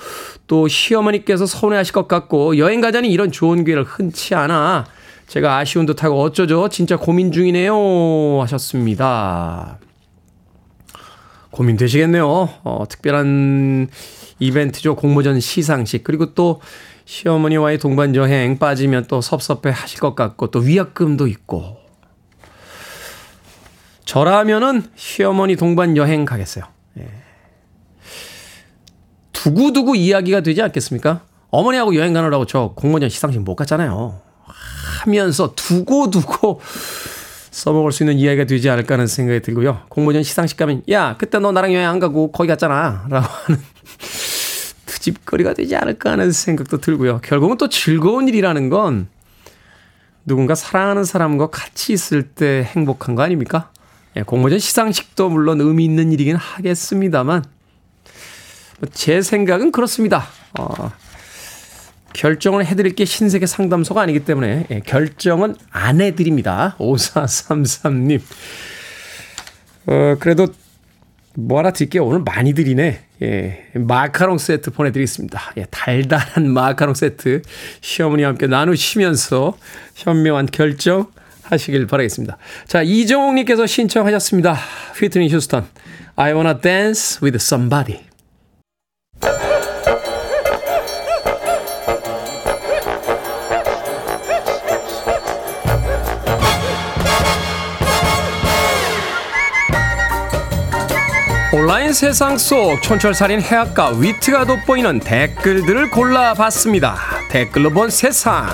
또 시어머니께서 서운해하실 것 같고 여행 가자니 이런 좋은 기회를 흔치 않아 제가 아쉬운 듯하고 어쩌죠? 진짜 고민 중이네요. 하셨습니다. 고민되시겠네요. 어, 특별한 이벤트죠. 공모전 시상식. 그리고 또 시어머니와의 동반 여행 빠지면 또 섭섭해 하실 것 같고 또 위약금도 있고. 저라면은 시어머니 동반 여행 가겠어요. 예. 두고두고 이야기가 되지 않겠습니까? 어머니하고 여행 가느라고 저 공모전 시상식 못 갔잖아요. 하면서 두고두고 써먹을 수 있는 이야기가 되지 않을까 하는 생각이 들고요. 공모전 시상식 가면 야 그때 너 나랑 여행 안 가고 거기 갔잖아 라고 하는 트 집거리가 되지 않을까 하는 생각도 들고요. 결국은 또 즐거운 일이라는 건 누군가 사랑하는 사람과 같이 있을 때 행복한 거 아닙니까? 예, 공모전 시상식도 물론 의미 있는 일이긴 하겠습니다만 뭐제 생각은 그렇습니다. 어, 결정을 해드릴 게 신세계 상담소가 아니기 때문에 예, 결정은 안 해드립니다. 5433님. 어, 그래도 뭐 하나 드릴게요. 오늘 많이 드리네. 예, 마카롱 세트 보내드리겠습니다. 예, 달달한 마카롱 세트 시어머니와 함께 나누시면서 현명한 결정 하시길 바라겠습니다. 자, 이정옥님께서 신청하셨습니다. 휘트니 휴스턴. I wanna dance with somebody. 온라인 세상 속 촌철살인 해학과 위트가 돋보이는 댓글들을 골라봤습니다. 댓글로 본 세상.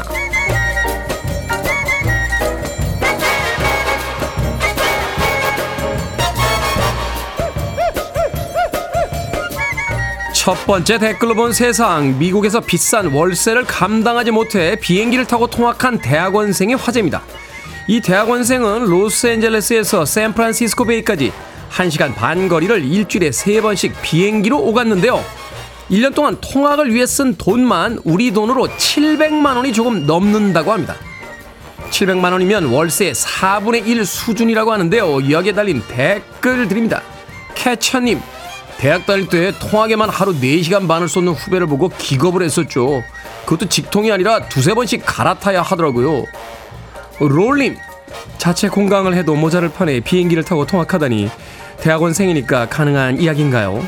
첫 번째 댓글로 본 세상. 미국에서 비싼 월세를 감당하지 못해 비행기를 타고 통학한 대학원생이 화제입니다. 이 대학원생은 로스앤젤레스에서 샌프란시스코 베이까지 1시간 반 거리를 일주일에 3번씩 비행기로 오갔는데요. 1년 동안 통학을 위해 쓴 돈만 우리 돈으로 700만 원이 조금 넘는다고 합니다. 700만 원이면 월세의 4분의 1 수준이라고 하는데요. 여기에 달린 댓글 드립니다. 캐처님, 대학 다닐 때 통학에만 하루 4시간 반을 쏟는 후배를 보고 기겁을 했었죠. 그것도 직통이 아니라 두세 번씩 갈아타야 하더라고요. 롤님, 자체 공강을 해도 모자를 파내 비행기를 타고 통학하다니 대학원생이니까 가능한 이야기인가요?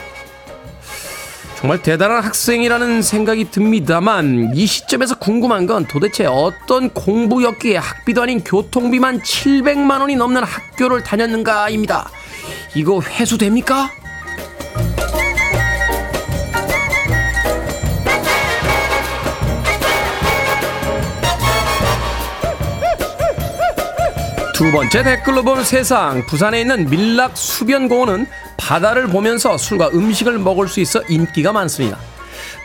정말 대단한 학생이라는 생각이 듭니다만 이 시점에서 궁금한 건 도대체 어떤 공부였기에 학비도 아닌 교통비만 700만 원이 넘는 학교를 다녔는가입니다. 이거 회수됩니까? 두 번째 댓글로 본 세상 부산에 있는 밀락 수변공원은 바다를 보면서 술과 음식을 먹을 수 있어 인기가 많습니다.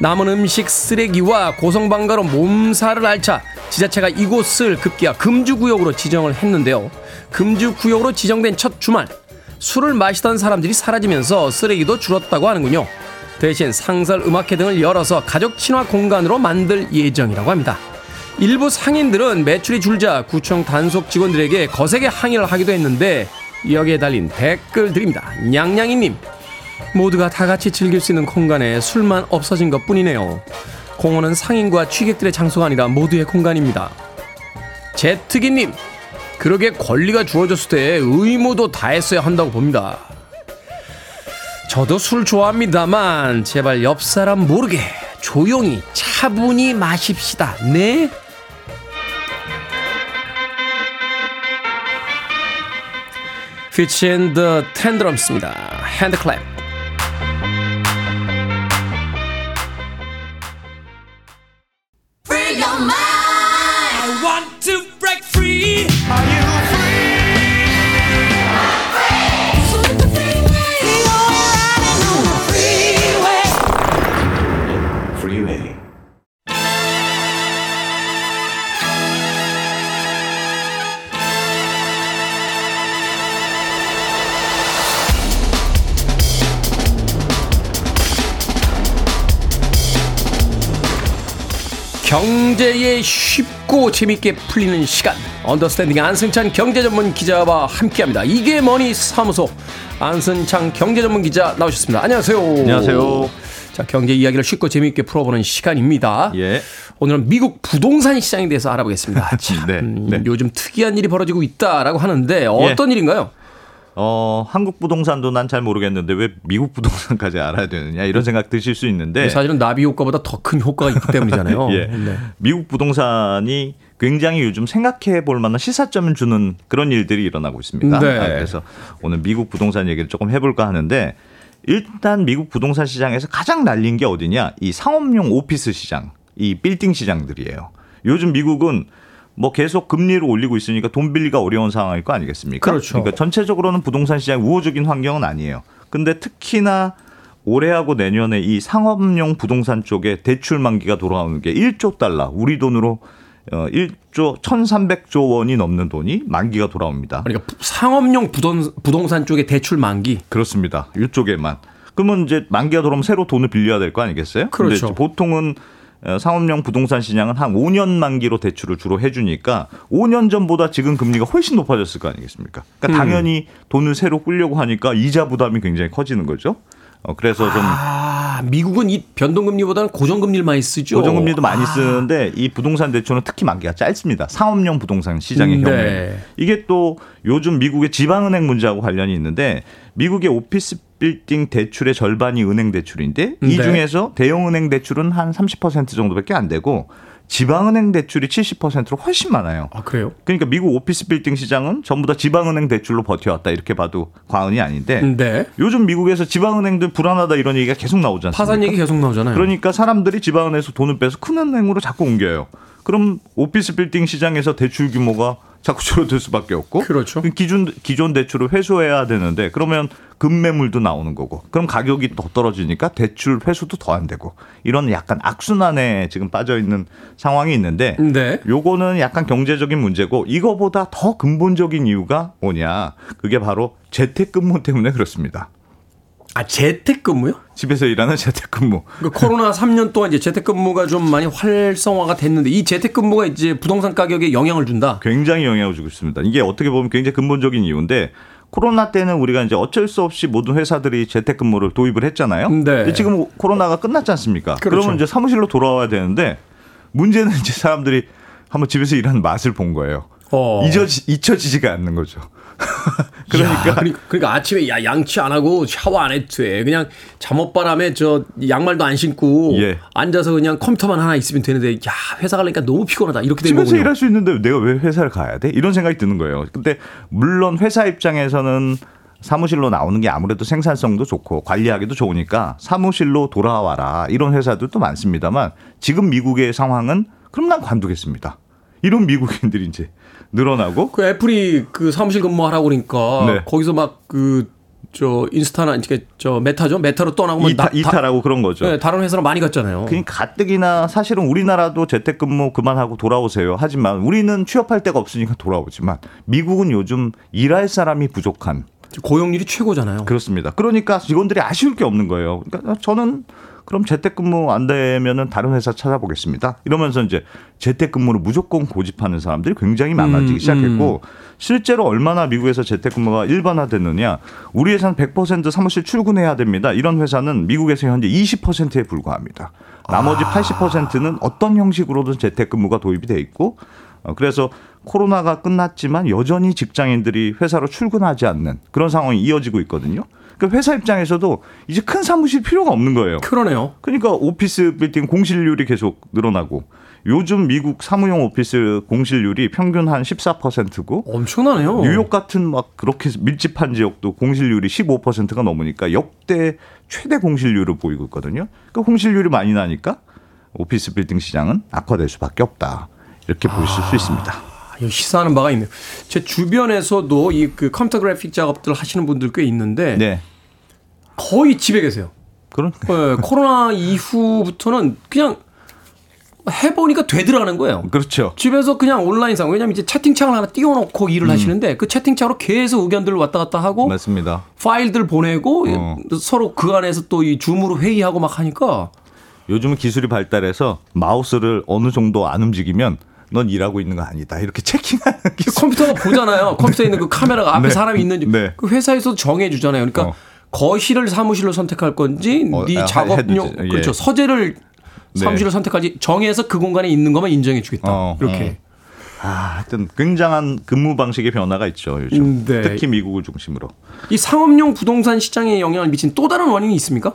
남은 음식 쓰레기와 고성방가로 몸살을 앓자 지자체가 이곳을 급기야 금주구역으로 지정을 했는데요. 금주구역으로 지정된 첫 주말 술을 마시던 사람들이 사라지면서 쓰레기도 줄었다고 하는군요. 대신 상설 음악회 등을 열어서 가족 친화 공간으로 만들 예정이라고 합니다. 일부 상인들은 매출이 줄자 구청 단속 직원들에게 거세게 항의를 하기도 했는데 여기에 달린 댓글 드립니다. 냥냥이님 모두가 다 같이 즐길 수 있는 공간에 술만 없어진 것 뿐이네요. 공원은 상인과 취객들의 장소가 아니라 모두의 공간입니다. 제트기님 그러게 권리가 주어졌을 때 의무도 다했어야 한다고 봅니다. 저도 술 좋아합니다만 제발 옆 사람 모르게 조용히 차분히 마십시다. 네? 피치 앤더 텐드럼스입니다. 핸드클랩. 경제에 쉽고 재밌게 풀리는 시간 언더스탠딩 안승찬 경제 전문 기자와 함께합니다. 이게 머니 사무소 안승찬 경제 전문 기자 나오셨습니다. 안녕하세요. 안녕하세요. 자 경제 이야기를 쉽고 재밌게 풀어보는 시간입니다. 예. 오늘은 미국 부동산 시장에 대해서 알아보겠습니다. 참, 네, 네. 요즘 특이한 일이 벌어지고 있다라고 하는데 어떤 일인가요? 어, 한국 부동산도 난 잘 모르겠는데 왜 미국 부동산까지 알아야 되느냐 이런 생각 드실 수 있는데 사실은 나비 효과보다 더 큰 효과가 있기 때문이잖아요. 예. 네. 미국 부동산이 굉장히 요즘 생각해 볼 만한 시사점을 주는 그런 일들이 일어나고 있습니다. 네. 아, 그래서 오늘 미국 부동산 얘기를 조금 해볼까 하는데 일단 미국 부동산 시장에서 가장 날린 게 어디냐? 이 상업용 오피스 시장, 이 빌딩 시장들이에요. 요즘 미국은 뭐 계속 금리를 올리고 있으니까 돈 빌리기가 어려운 상황일 거 아니겠습니까? 그렇죠. 그러니까 전체적으로는 부동산 시장 우호적인 환경은 아니에요. 근데 특히나 올해하고 내년에 이 상업용 부동산 쪽에 대출 만기가 돌아오는 게 1조 달러, 우리 돈으로 어 1조 1,300조 원이 넘는 돈이 만기가 돌아옵니다. 그러니까 상업용 부동, 부동산 쪽의 대출 만기. 그렇습니다. 이쪽에만. 그러면 이제 만기가 돌아오면 새로 돈을 빌려야 될 거 아니겠어요? 근데 그렇죠. 이제 보통은 어, 상업용 부동산 시장은 한 5년 만기로 대출을 주로 해주니까 5년 전보다 지금 금리가 훨씬 높아졌을 거 아니겠습니까? 그러니까 음. 당연히 돈을 새로 꾸려고 하니까 이자 부담이 굉장히 커지는 거죠. 어, 그래서 좀 아, 미국은 이 변동금리보다는 고정금리를 많이 쓰죠. 고정금리도 많이 아. 쓰는데 이 부동산 대출은 특히 만기가 짧습니다. 상업용 부동산 시장의 음, 네. 경우에 이게 또 요즘 미국의 지방은행 문제하고 관련이 있는데 미국의 오피스 빌딩 대출의 절반이 은행 대출인데 이 네. 중에서 대형 은행 대출은 한 30% 정도밖에 안 되고 지방은행 대출이 70%로 훨씬 많아요. 아, 그래요? 그러니까 미국 오피스 빌딩 시장은 전부 다 지방은행 대출로 버텨왔다 이렇게 봐도 과언이 아닌데 네. 요즘 미국에서 지방은행들 불안하다 이런 얘기가 계속 않습니까? 파산 얘기 계속 나오잖아요. 그러니까 사람들이 지방은행에서 돈을 빼서 큰 은행으로 자꾸 옮겨요. 그럼 오피스 빌딩 시장에서 대출 규모가 자꾸 줄어들 수밖에 없고 그렇죠. 기존 기존 대출을 회수해야 되는데 그러면 급매물도 나오는 거고 그럼 가격이 더 떨어지니까 대출 회수도 더 안 되고 이런 약간 악순환에 지금 빠져 있는 상황이 있는데 네. 요거는 약간 경제적인 문제고 이거보다 더 근본적인 이유가 뭐냐 그게 바로 재택근무 때문에 그렇습니다. 아, 재택근무요? 집에서 일하는 재택근무. 그러니까 코로나 3년 동안 이제 재택근무가 좀 많이 활성화가 됐는데 이 재택근무가 이제 부동산 가격에 영향을 준다. 굉장히 영향을 주고 있습니다. 이게 어떻게 보면 굉장히 근본적인 이유인데 코로나 때는 우리가 이제 어쩔 수 없이 모든 회사들이 재택근무를 도입을 했잖아요. 네. 근데 지금 코로나가 끝났지 않습니까? 그렇죠. 그러면 이제 사무실로 돌아와야 되는데 문제는 이제 사람들이 한번 집에서 일하는 맛을 본 거예요. 어. 잊어지, 잊혀지지가 않는 거죠. 그러니까 그러니까, 그러니까 아침에 야 양치 안 하고 샤워 안 돼. 그냥 잠옷바람에 저 양말도 안 신고 예. 앉아서 그냥 컴퓨터만 하나 있으면 되는데 야 회사 가려니까 너무 피곤하다. 이렇게 된 집에서 거군요. 일할 수 있는데 내가 왜 회사를 가야 돼? 이런 생각이 드는 거예요. 근데 물론 회사 입장에서는 사무실로 나오는 게 아무래도 생산성도 좋고 관리하기도 좋으니까 사무실로 돌아와라 이런 회사들도 많습니다만 지금 미국의 상황은 그럼 난 관두겠습니다. 이런 미국인들이 이제 늘어나고 그 애플이 그 사무실 근무하라고 그러니까 네. 거기서 막그 저 인스타나 이렇게 저 메타죠. 메타로 떠나고 뭐 이타, 나- 다- 이탈하고 그런 거죠. 네, 다른 회사로 많이 갔잖아요. 그러니까 가뜩이나 사실은 우리나라도 재택근무 그만하고 돌아오세요. 하지만 우리는 취업할 데가 없으니까 돌아오지만 미국은 요즘 일할 사람이 부족한 고용률이 최고잖아요. 그렇습니다. 그러니까 직원들이 아쉬울 게 없는 거예요. 그러니까 저는 그럼 재택근무 안 되면은 다른 회사 찾아보겠습니다. 이러면서 이제 재택근무를 무조건 고집하는 사람들이 굉장히 많아지기 음, 시작했고 실제로 얼마나 미국에서 재택근무가 일반화됐느냐? 우리 회사는 100% 사무실 출근해야 됩니다. 이런 회사는 미국에서 현재 20%에 불과합니다. 나머지 아. 80%는 어떤 형식으로든 재택근무가 도입이 돼 있고 어, 그래서 코로나가 끝났지만 여전히 직장인들이 회사로 출근하지 않는 그런 상황이 이어지고 있거든요. 그러니까 회사 입장에서도 이제 큰 사무실 필요가 없는 거예요. 그러네요. 그러니까 오피스 빌딩 공실률이 계속 늘어나고 요즘 미국 사무용 오피스 공실률이 평균 한 14%고 엄청나네요. 뉴욕 같은 막 그렇게 밀집한 지역도 공실률이 15%가 넘으니까 역대 최대 공실률을 보이고 있거든요. 그러니까 공실률이 많이 나니까 오피스 빌딩 시장은 악화될 수밖에 없다. 이렇게 보실 수 있습니다. 아, 이거 시사하는 바가 있네요. 제 주변에서도 이 그 컴퓨터 그래픽 작업들 하시는 분들 꽤 있는데 네. 거의 집에 계세요. 그런 네, 코로나 이후부터는 그냥 해보니까 되더라는 거예요. 그렇죠. 집에서 그냥 온라인상 왜냐면 이제 채팅창을 하나 띄워놓고 일을 하시는데 그 채팅창으로 계속 의견들을 왔다 갔다 하고 맞습니다. 파일들 보내고 어. 서로 그 안에서 또 이 줌으로 회의하고 막 하니까 요즘은 기술이 발달해서 마우스를 어느 정도 안 움직이면 넌 일하고 있는 거 아니다. 이렇게 체킹하는 기술. 컴퓨터가 보잖아요. 컴퓨터에 있는 그 카메라가 앞에 네. 사람이 있는지 네. 그 회사에서 정해 주잖아요. 그러니까 어. 거실을 사무실로 선택할 건지 어, 네 아, 작업용. 예. 그렇죠. 서재를 네. 사무실로 선택할지 정해서 그 공간에 있는 것만 인정해 주겠다. 어, 이렇게. 아, 하여튼 굉장한 근무 방식의 변화가 있죠. 요즘. 음, 네. 특히 미국을 중심으로. 이 상업용 부동산 시장에 영향을 미친 또 다른 원인이 있습니까?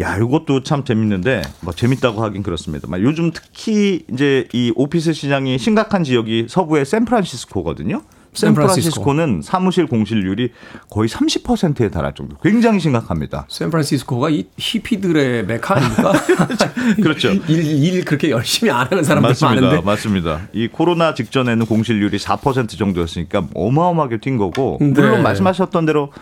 야, 이것도 참 재밌는데 뭐 재밌다고 하긴 그렇습니다만 요즘 특히 이제 이 오피스 시장이 심각한 지역이 서부의 샌프란시스코거든요. 샌프란시스코. 샌프란시스코는 사무실 공실률이 거의 30%에 달할 정도. 굉장히 심각합니다. 샌프란시스코가 이 히피들의 메카 아닙니까? 그렇죠. 일, 일 그렇게 열심히 안 하는 사람들 맞습니다. 많은데. 맞습니다. 이 코로나 직전에는 공실률이 4% 정도였으니까 어마어마하게 뛴 거고 네. 물론 말씀하셨던 대로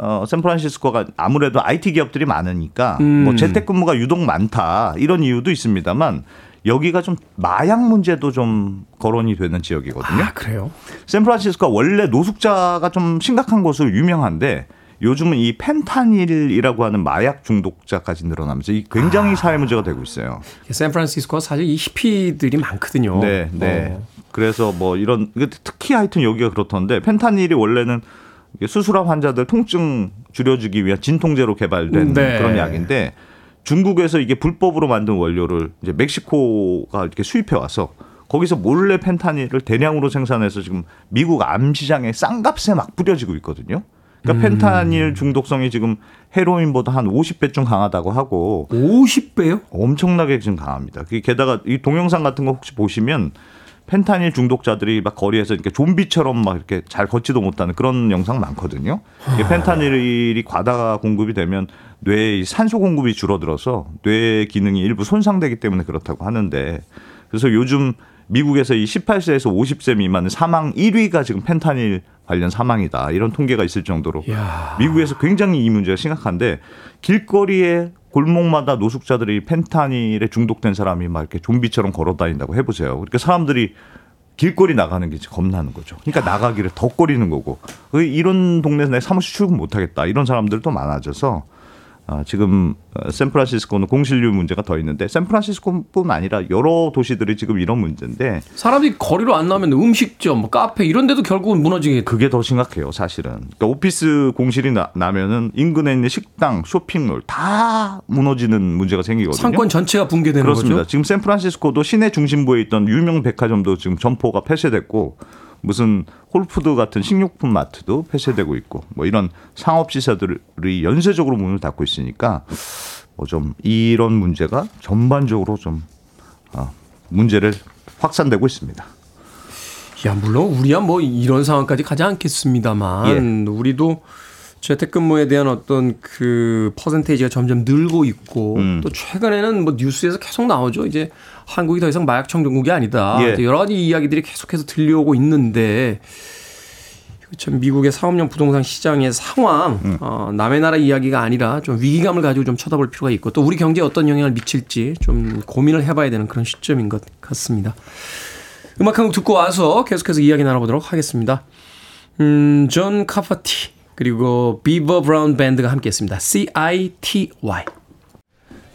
어, 샌프란시스코가 아무래도 IT 기업들이 많으니까 음. 뭐 재택근무가 유독 많다 이런 이유도 있습니다만 여기가 좀 마약 문제도 좀 거론이 되는 지역이거든요. 아, 그래요? 샌프란시스코가 원래 노숙자가 좀 심각한 곳으로 유명한데 요즘은 이 펜타닐이라고 하는 마약 중독자까지 늘어나면서 이 아. 굉장히 사회 문제가 되고 있어요. 샌프란시스코가 사실 이 히피들이 많거든요. 네, 네. 어. 그래서 뭐 이런 특히 하여튼 여기가 그렇던데 펜타닐이 원래는 수술한 환자들 통증 줄여주기 위한 진통제로 개발된 네. 그런 약인데 중국에서 이게 불법으로 만든 원료를 이제 멕시코가 이렇게 수입해 와서 거기서 몰래 펜타닐을 대량으로 생산해서 지금 미국 암 시장에 싼 값에 막 뿌려지고 있거든요. 그러니까 펜타닐 중독성이 지금 헤로인보다 한 50배 쯤 강하다고 하고 50배요? 엄청나게 지금 강합니다. 그 게다가 이 동영상 같은 거 혹시 보시면 펜타닐 중독자들이 막 거리에서 이렇게 좀비처럼 막 이렇게 잘 걷지도 못하는 그런 영상 많거든요. 이게 펜타닐이 과다 공급이 되면 뇌의 이 산소 공급이 줄어들어서 뇌 기능이 일부 손상되기 때문에 그렇다고 하는데 그래서 요즘 미국에서 이 18세에서 50세 미만의 사망 1위가 지금 펜타닐 관련 사망이다. 이런 통계가 있을 정도로 이야. 미국에서 굉장히 이 문제가 심각한데 길거리에 골목마다 노숙자들이 펜타닐에 중독된 사람이 막 이렇게 좀비처럼 걸어 다닌다고 해보세요. 그러니까 사람들이 길거리 나가는 게 겁나는 거죠. 그러니까 나가기를 더 꺼리는 거고 그 이런 동네에서 내가 사무실 출근 못하겠다 이런 사람들도 많아져서 아, 지금 어, 샌프란시스코는 공실률 문제가 더 있는데 샌프란시스코뿐 아니라 여러 도시들이 지금 이런 문제인데 사람들이 거리로 안 나오면 음식점, 뭐 카페 이런 데도 결국은 무너지게 그게 더 심각해요, 사실은. 그러니까 오피스 공실이 나, 나면은 인근에 있는 식당, 쇼핑몰 다 무너지는 문제가 생기거든요. 상권 전체가 붕괴되는 그렇습니다. 거죠. 지금 샌프란시스코도 시내 중심부에 있던 유명 백화점도 지금 점포가 폐쇄됐고 무슨 홀푸드 같은 식료품 마트도 폐쇄되고 있고 뭐 이런 상업 시설들이 연쇄적으로 문을 닫고 있으니까 뭐 좀 이런 문제가 전반적으로 좀 어, 문제를 확산되고 있습니다. 야, 물론 우리야 뭐 이런 상황까지 가지 않겠습니다만 예. 우리도 재택근무에 대한 어떤 그 퍼센테이지가 점점 늘고 있고 음. 또 최근에는 뭐 뉴스에서 계속 나오죠. 이제 한국이 더 이상 마약 청 정국이 아니다. 예. 또 여러 가지 이야기들이 계속해서 들려오고 있는데 참 미국의 사업용 부동산 시장의 상황, 음. 어, 남의 나라 이야기가 아니라 좀 위기감을 가지고 좀 쳐다볼 필요가 있고 또 우리 경제에 어떤 영향을 미칠지 좀 고민을 해봐야 되는 그런 시점인 것 같습니다. 음악 한 곡 듣고 와서 계속해서 이야기 나눠보도록 하겠습니다. 음, 존 캐퍼티 그리고 비버 브라운 밴드가 함께했습니다. C.I.T.Y.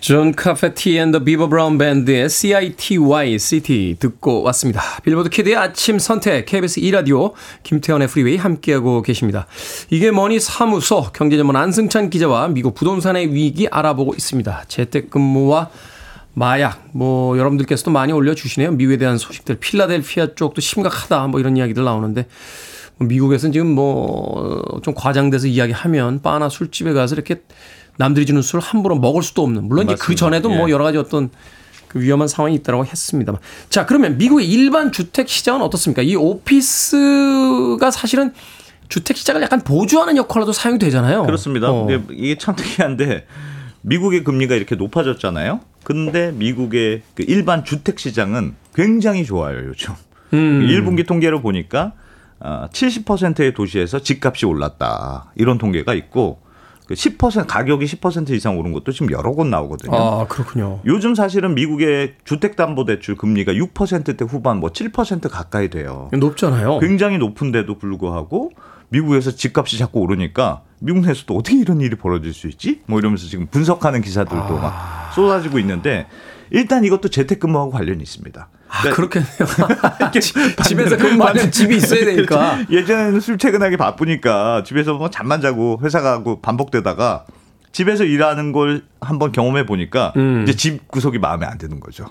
존 캐퍼티 and the 비버 브라운 밴드의 CITY City 듣고 왔습니다. 빌보드 kid의 아침 선택 KBS 2라디오 김태현의 프리웨이 함께하고 계십니다. 이게 머니 사무소 경제전문 안승찬 기자와 미국 부동산의 위기 알아보고 있습니다. 재택근무와 마약 뭐 여러분들께서도 많이 올려주시네요. 미국에 대한 소식들 필라델피아 쪽도 심각하다 뭐 이런 이야기들 나오는데 뭐 미국에서는 지금 뭐 좀 과장돼서 이야기하면 바나 술집에 가서 이렇게 남들이 주는 술을 함부로 먹을 수도 없는 물론 이제 그 맞습니다. 전에도 뭐 예. 여러 가지 어떤 그 위험한 상황이 있다고 했습니다만 자 그러면 미국의 일반 주택 시장은 어떻습니까? 이 오피스가 사실은 주택 시장을 약간 보조하는 역할로도 사용이 되잖아요. 그렇습니다. 어. 이게 참 특이한데 미국의 금리가 이렇게 높아졌잖아요. 근데 미국의 그 일반 주택 시장은 굉장히 좋아요 요즘. 음. 1분기 통계를 보니까 어, 70%의 도시에서 집값이 올랐다 이런 통계가 있고 그 10% 가격이 10% 이상 오른 것도 지금 여러 곳 나오거든요. 아 그렇군요. 요즘 사실은 미국의 주택담보대출 금리가 6%대 후반 뭐 7% 가까이 돼요. 높잖아요. 굉장히 높은데도 불구하고 미국에서 집값이 자꾸 오르니까 미국 내에서도 어떻게 이런 일이 벌어질 수 있지? 뭐 이러면서 지금 분석하는 기사들도 아. 막 쏟아지고 있는데 일단 이것도 재택근무하고 관련이 있습니다. 아, 그렇겠네요. 집에서 근무하는 집이 있어야 되니까. 그렇죠. 예전에는 출퇴근하기 바쁘니까 집에서 뭐 잠만 자고 회사 가고 반복되다가 집에서 일하는 걸 한번 경험해 보니까 음. 이제 집 구석이 마음에 안 드는 거죠.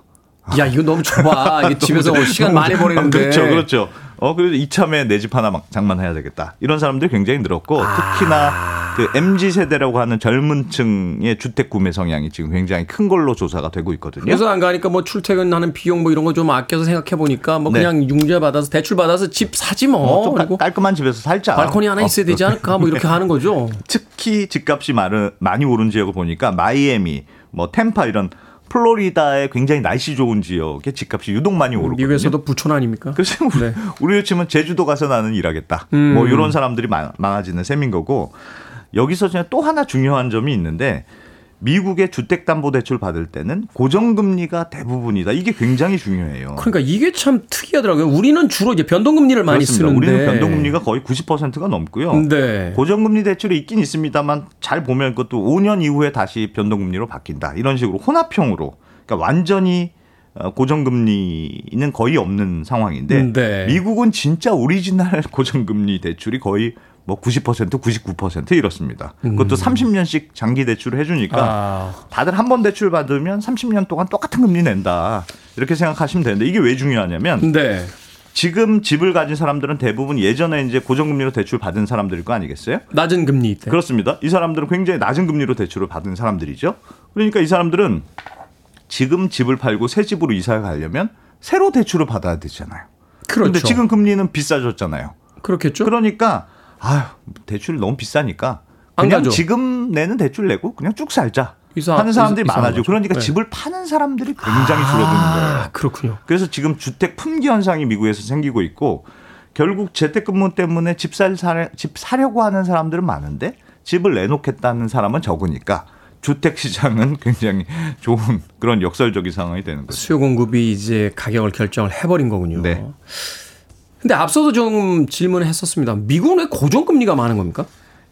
야, 이거 너무 좁아. 이게 집에서 시간 많이 보내는데. 그렇죠, 그렇죠. 어, 그래서 이참에 내 집 하나 막 장만해야 되겠다. 이런 사람들이 굉장히 늘었고, 아. 특히나 그 MZ 세대라고 하는 젊은 층의 주택 구매 성향이 지금 굉장히 큰 걸로 조사가 되고 있거든요. 그래서 안 가니까 뭐 출퇴근하는 비용 뭐 이런 거 좀 아껴서 생각해 보니까 뭐 네. 그냥 융자 받아서 대출 받아서 집 사지 뭐. 어, 그리고 깔끔한 집에서 살자. 발코니 하나 어, 있어야 되지 않을까 뭐 이렇게 하는 거죠. 특히 집값이 많이 오른 지역을 보니까 마이애미, 뭐 템파 이런 플로리다의 굉장히 날씨 좋은 지역에 집값이 유독 많이 오르고 미국에서도 부촌 아닙니까? 그래서 우리, 네. 우리 치면 제주도 가서 나는 일하겠다. 음. 뭐 이런 사람들이 많, 많아지는 셈인 거고 여기서 그냥 또 하나 중요한 점이 있는데 미국의 주택담보대출 받을 때는 고정금리가 대부분이다. 이게 굉장히 중요해요. 그러니까 이게 참 특이하더라고요. 우리는 주로 이제 변동금리를 많이 그렇습니다. 쓰는데 우리는 변동금리가 거의 90%가 넘고요. 네. 고정금리 대출이 있긴 있습니다만 잘 보면 그것도 5년 이후에 다시 변동금리로 바뀐다. 이런 식으로 혼합형으로 그러니까 완전히 어, 고정금리는 거의 없는 상황인데 네. 미국은 진짜 오리지널 고정금리 대출이 거의 뭐 90% 99% 이렇습니다. 그것도 30년씩 장기 대출을 해주니까 음. 아. 다들 한 번 대출 받으면 30년 동안 똑같은 금리 낸다 이렇게 생각하시면 되는데 이게 왜 중요하냐면 네. 지금 집을 가진 사람들은 대부분 예전에 이제 고정금리로 대출 받은 사람들일 거 아니겠어요? 낮은 금리 때. 그렇습니다. 이 사람들은 굉장히 낮은 금리로 대출을 받은 사람들이죠. 그러니까 이 사람들은 지금 집을 팔고 새 집으로 이사를 가려면 새로 대출을 받아야 되잖아요. 그렇죠. 근데 지금 금리는 비싸졌잖아요. 그렇겠죠. 그러니까 아휴 대출이 너무 비싸니까 안 그냥 가죠. 지금 내는 대출 내고 그냥 쭉 살자 이사- 하는 사람들이 이사- 많아지고. 그러니까 네. 집을 파는 사람들이 굉장히 줄어드는 거예요. 아, 그렇군요. 그래서 지금 주택 품귀 현상이 미국에서 생기고 있고 결국 재택근무 때문에 집, 살, 사, 집 사려고 하는 사람들은 많은데 집을 내놓겠다는 사람은 적으니까 주택 시장은 굉장히 좋은 그런 역설적인 상황이 되는 거죠. 수요 공급이 이제 가격을 결정을 해버린 거군요. 네. 근데 앞서도 좀 질문했었습니다. 미국은 왜 고정금리가 많은 겁니까?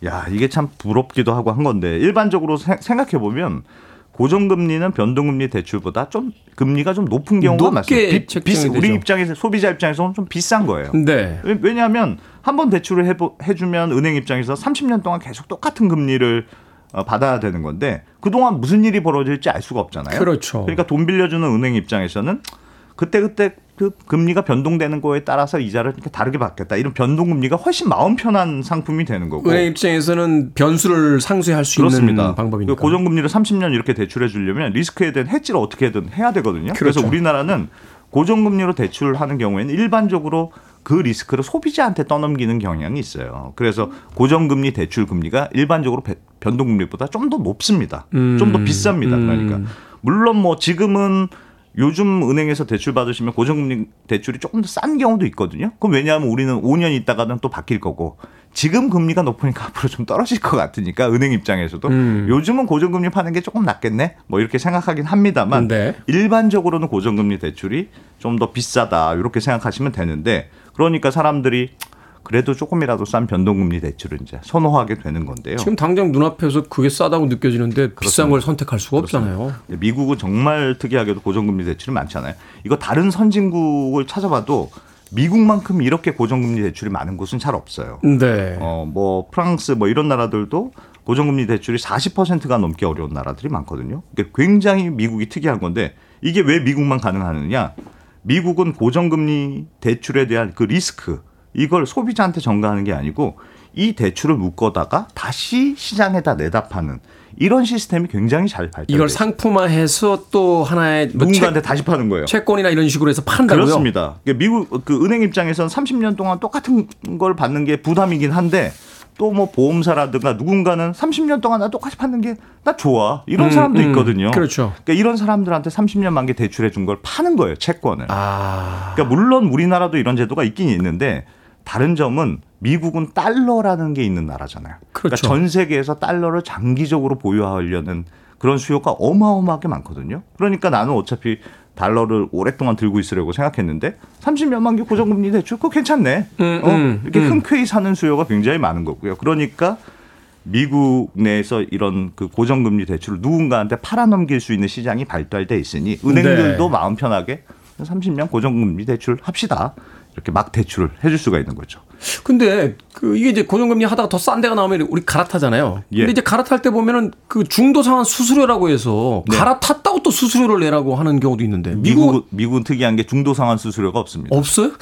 야 이게 참 부럽기도 하고 한 건데 일반적으로 생각해 보면 고정금리는 변동금리 대출보다 좀 금리가 좀 높은 경우가 많습니다. 비- 비싸- 우리. 입장에서 소비자 입장에서는 좀 비싼 거예요. 네. 왜- 왜냐하면 한 번 대출을 해보, 해주면 은행 입장에서 30년 동안 계속 똑같은 금리를 어, 받아야 되는 건데 그동안 무슨 일이 벌어질지 알 수가 없잖아요. 그렇죠. 그러니까 돈 빌려주는 은행 입장에서는 그때그때 그 금리가 변동되는 거에 따라서 이자를 이렇게 다르게 받겠다. 이런 변동금리가 훨씬 마음 편한 상품이 되는 거고. 은행 입장에서는 변수를 상쇄할 수 그렇습니다. 있는 방법이니까. 그 고정금리를 30년 이렇게 대출해 주려면 리스크에 대한 해지를 어떻게든 해야 되거든요. 그래서 그렇죠. 우리나라는 고정금리로 대출하는 경우에는 일반적으로 그 리스크를 소비자한테 떠넘기는 경향이 있어요. 그래서 고정금리 대출 금리가 일반적으로 배- 변동금리보다 좀 더 높습니다. 음, 좀더 비쌉니다. 음. 그러니까 물론 뭐 지금은 요즘 은행에서 대출 받으시면 고정금리 대출이 조금 더 싼 경우도 있거든요. 그럼 왜냐하면 우리는 5년 있다가는 또 바뀔 거고 지금 금리가 높으니까 앞으로 좀 떨어질 것 같으니까 은행 입장에서도 음. 요즘은 고정금리 파는 게 조금 낫겠네. 뭐 이렇게 생각하긴 합니다만 네. 일반적으로는 고정금리 대출이 좀 더 비싸다 이렇게 생각하시면 되는데 그러니까 사람들이 그래도 조금이라도 싼 변동금리 대출을 이제 선호하게 되는 건데요. 지금 당장 눈앞에서 그게 싸다고 느껴지는데 비싼 걸 선택할 수가 없잖아요. 미국은 정말 특이하게도 고정금리 대출이 많잖아요. 이거 다른 선진국을 찾아봐도 미국만큼 이렇게 고정금리 대출이 많은 곳은 잘 없어요. 네. 어, 뭐 프랑스 뭐 이런 나라들도 고정금리 대출이 40%가 넘게 어려운 나라들이 많거든요. 그러니까 굉장히 미국이 특이한 건데 이게 왜 미국만 가능하느냐? 미국은 고정금리 대출에 대한 그 리스크 이걸 소비자한테 전가하는 게 아니고 이 대출을 묶어다가 다시 시장에다 내다 파는 이런 시스템이 굉장히 잘 발달돼 이걸. 상품화해서 또 하나의 뭐 누군가한테 다시 파는 거예요. 채, 권이나 이런 식으로 해서 판다고요. 그렇습니다. 미국 그 은행 입장에서는 30년 동안 똑같은 걸 받는 게 부담이긴 한데 또 뭐 보험사라든가 누군가는 30년 동안 나 똑같이 받는 게 나 좋아 이런 음, 사람도 음, 있거든요. 그렇죠. 그러니까 이런 사람들한테 30년 만기 대출해 준 걸 파는 거예요 채권을. 아. 그러니까 물론 우리나라도 이런 제도가 있긴 있는데 다른 점은 미국은 달러라는 게 있는 나라잖아요. 그러니까 그렇죠. 전 세계에서 달러를 장기적으로 보유하려는 그런 수요가 어마어마하게 많거든요. 그러니까 나는 어차피 달러를 오랫동안 들고 있으려고 생각했는데 30몇 만기 고정금리 대출 그거 괜찮네. 음, 어? 음, 이렇게 음. 흔쾌히 사는 수요가 굉장히 많은 거고요. 그러니까 미국 내에서 이런 그 고정금리 대출을 누군가한테 팔아넘길 수 있는 시장이 발달돼 있으니 은행들도 네. 마음 편하게 30년 고정금리 대출 합시다. 이렇게 막 대출을 해줄 수가 있는 거죠. 근데 그 이게 이제 고정금리 하다가 더 싼 데가 나오면 우리 갈아타잖아요. 근데 예. 이제 갈아탈 때 보면은 그 중도 상환 수수료라고 해서 네. 갈아탔다고 또 수수료를 내라고 하는 경우도 있는데 미국 미국은, 미국은 특이한 게 중도 상환 수수료가 없습니다. 없어요?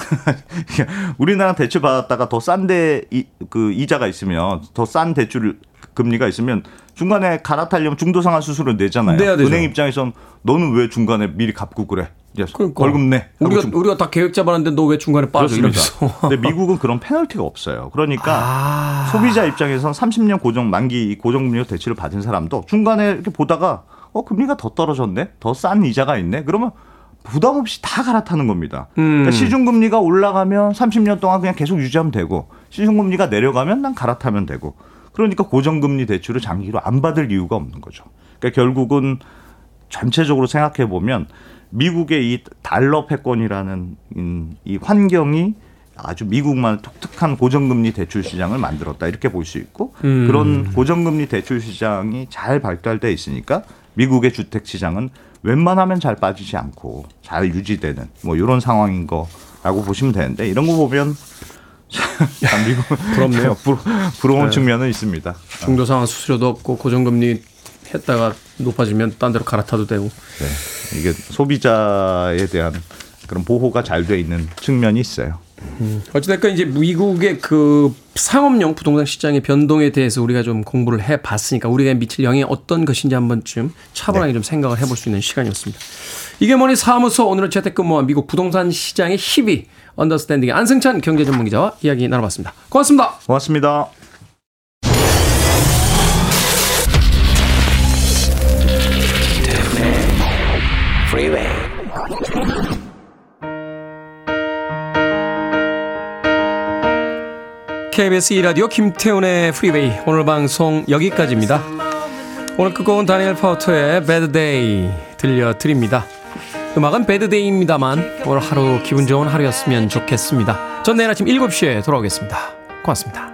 우리나라 대출 받았다가 더 싼데 그 이자가 있으면 더 싼 대출 금리가 있으면 중간에 갈아타려면 중도 상환 수수료 내잖아요. 은행 입장에선 너는 왜 중간에 미리 갚고 그래? 이제 그러니까. 월급 내. 우리가 중- 우리가 다 계획 잡았는데 너 왜 중간에 빠져. 이러면서. 근데 미국은 그런 페널티가 없어요. 그러니까 아. 소비자 입장에선 30년 고정 만기 고정금리 대출을 받은 사람도 중간에 이렇게 보다가 어 금리가 더 떨어졌네, 더 싼 이자가 있네. 그러면 부담 없이 다 갈아타는 겁니다. 음. 그러니까 시중금리가 올라가면 30년 동안 그냥 계속 유지하면 되고 시중금리가 내려가면 난 갈아타면 되고 그러니까 고정금리 대출을 장기로 안 받을 이유가 없는 거죠. 그러니까 결국은 전체적으로 생각해 보면 미국의 이 달러 패권이라는 음, 이 환경이 아주 미국만 독특한 고정금리 대출 시장을 만들었다 이렇게 볼 수 있고 음. 그런 고정금리 대출 시장이 잘 발달돼 있으니까 미국의 주택 시장은 웬만하면 잘 빠지지 않고 잘 유지되는 뭐 이런 상황인 거라고 보시면 되는데 이런 거 보면 참 미국 부럽네요. 부러, 부러운 네. 측면은 있습니다. 중도 상환 수수료도 없고 고정금리 했다가 높아지면 딴 데로 갈아타도 되고. 네. 이게 소비자에 대한 그런 보호가 잘 돼 있는 측면이 있어요. 어찌됐건 이제 미국의 그 상업용 부동산 시장의 변동에 대해서 우리가 좀 공부를 해 봤으니까 우리가 미칠 영향이 어떤 것인지 한 번쯤 차분하게 좀 생각을 해볼 수 있는 시간이었습니다. 이게 뭐니 사무소 오늘은 재택근무와 미국 부동산 시장의 희비 언더스탠딩의 안승찬 경제 전문 기자와 이야기 나눠봤습니다. 고맙습니다. 고맙습니다. KBS 2라디오 김태훈의 프리웨이 오늘 방송 여기까지입니다. 오늘 끝곡은 다니엘 파우터의 Bad Day 들려드립니다. 음악은 Bad Day입니다만 오늘 하루 기분 좋은 하루였으면 좋겠습니다. 전 내일 아침 7시에 돌아오겠습니다. 고맙습니다.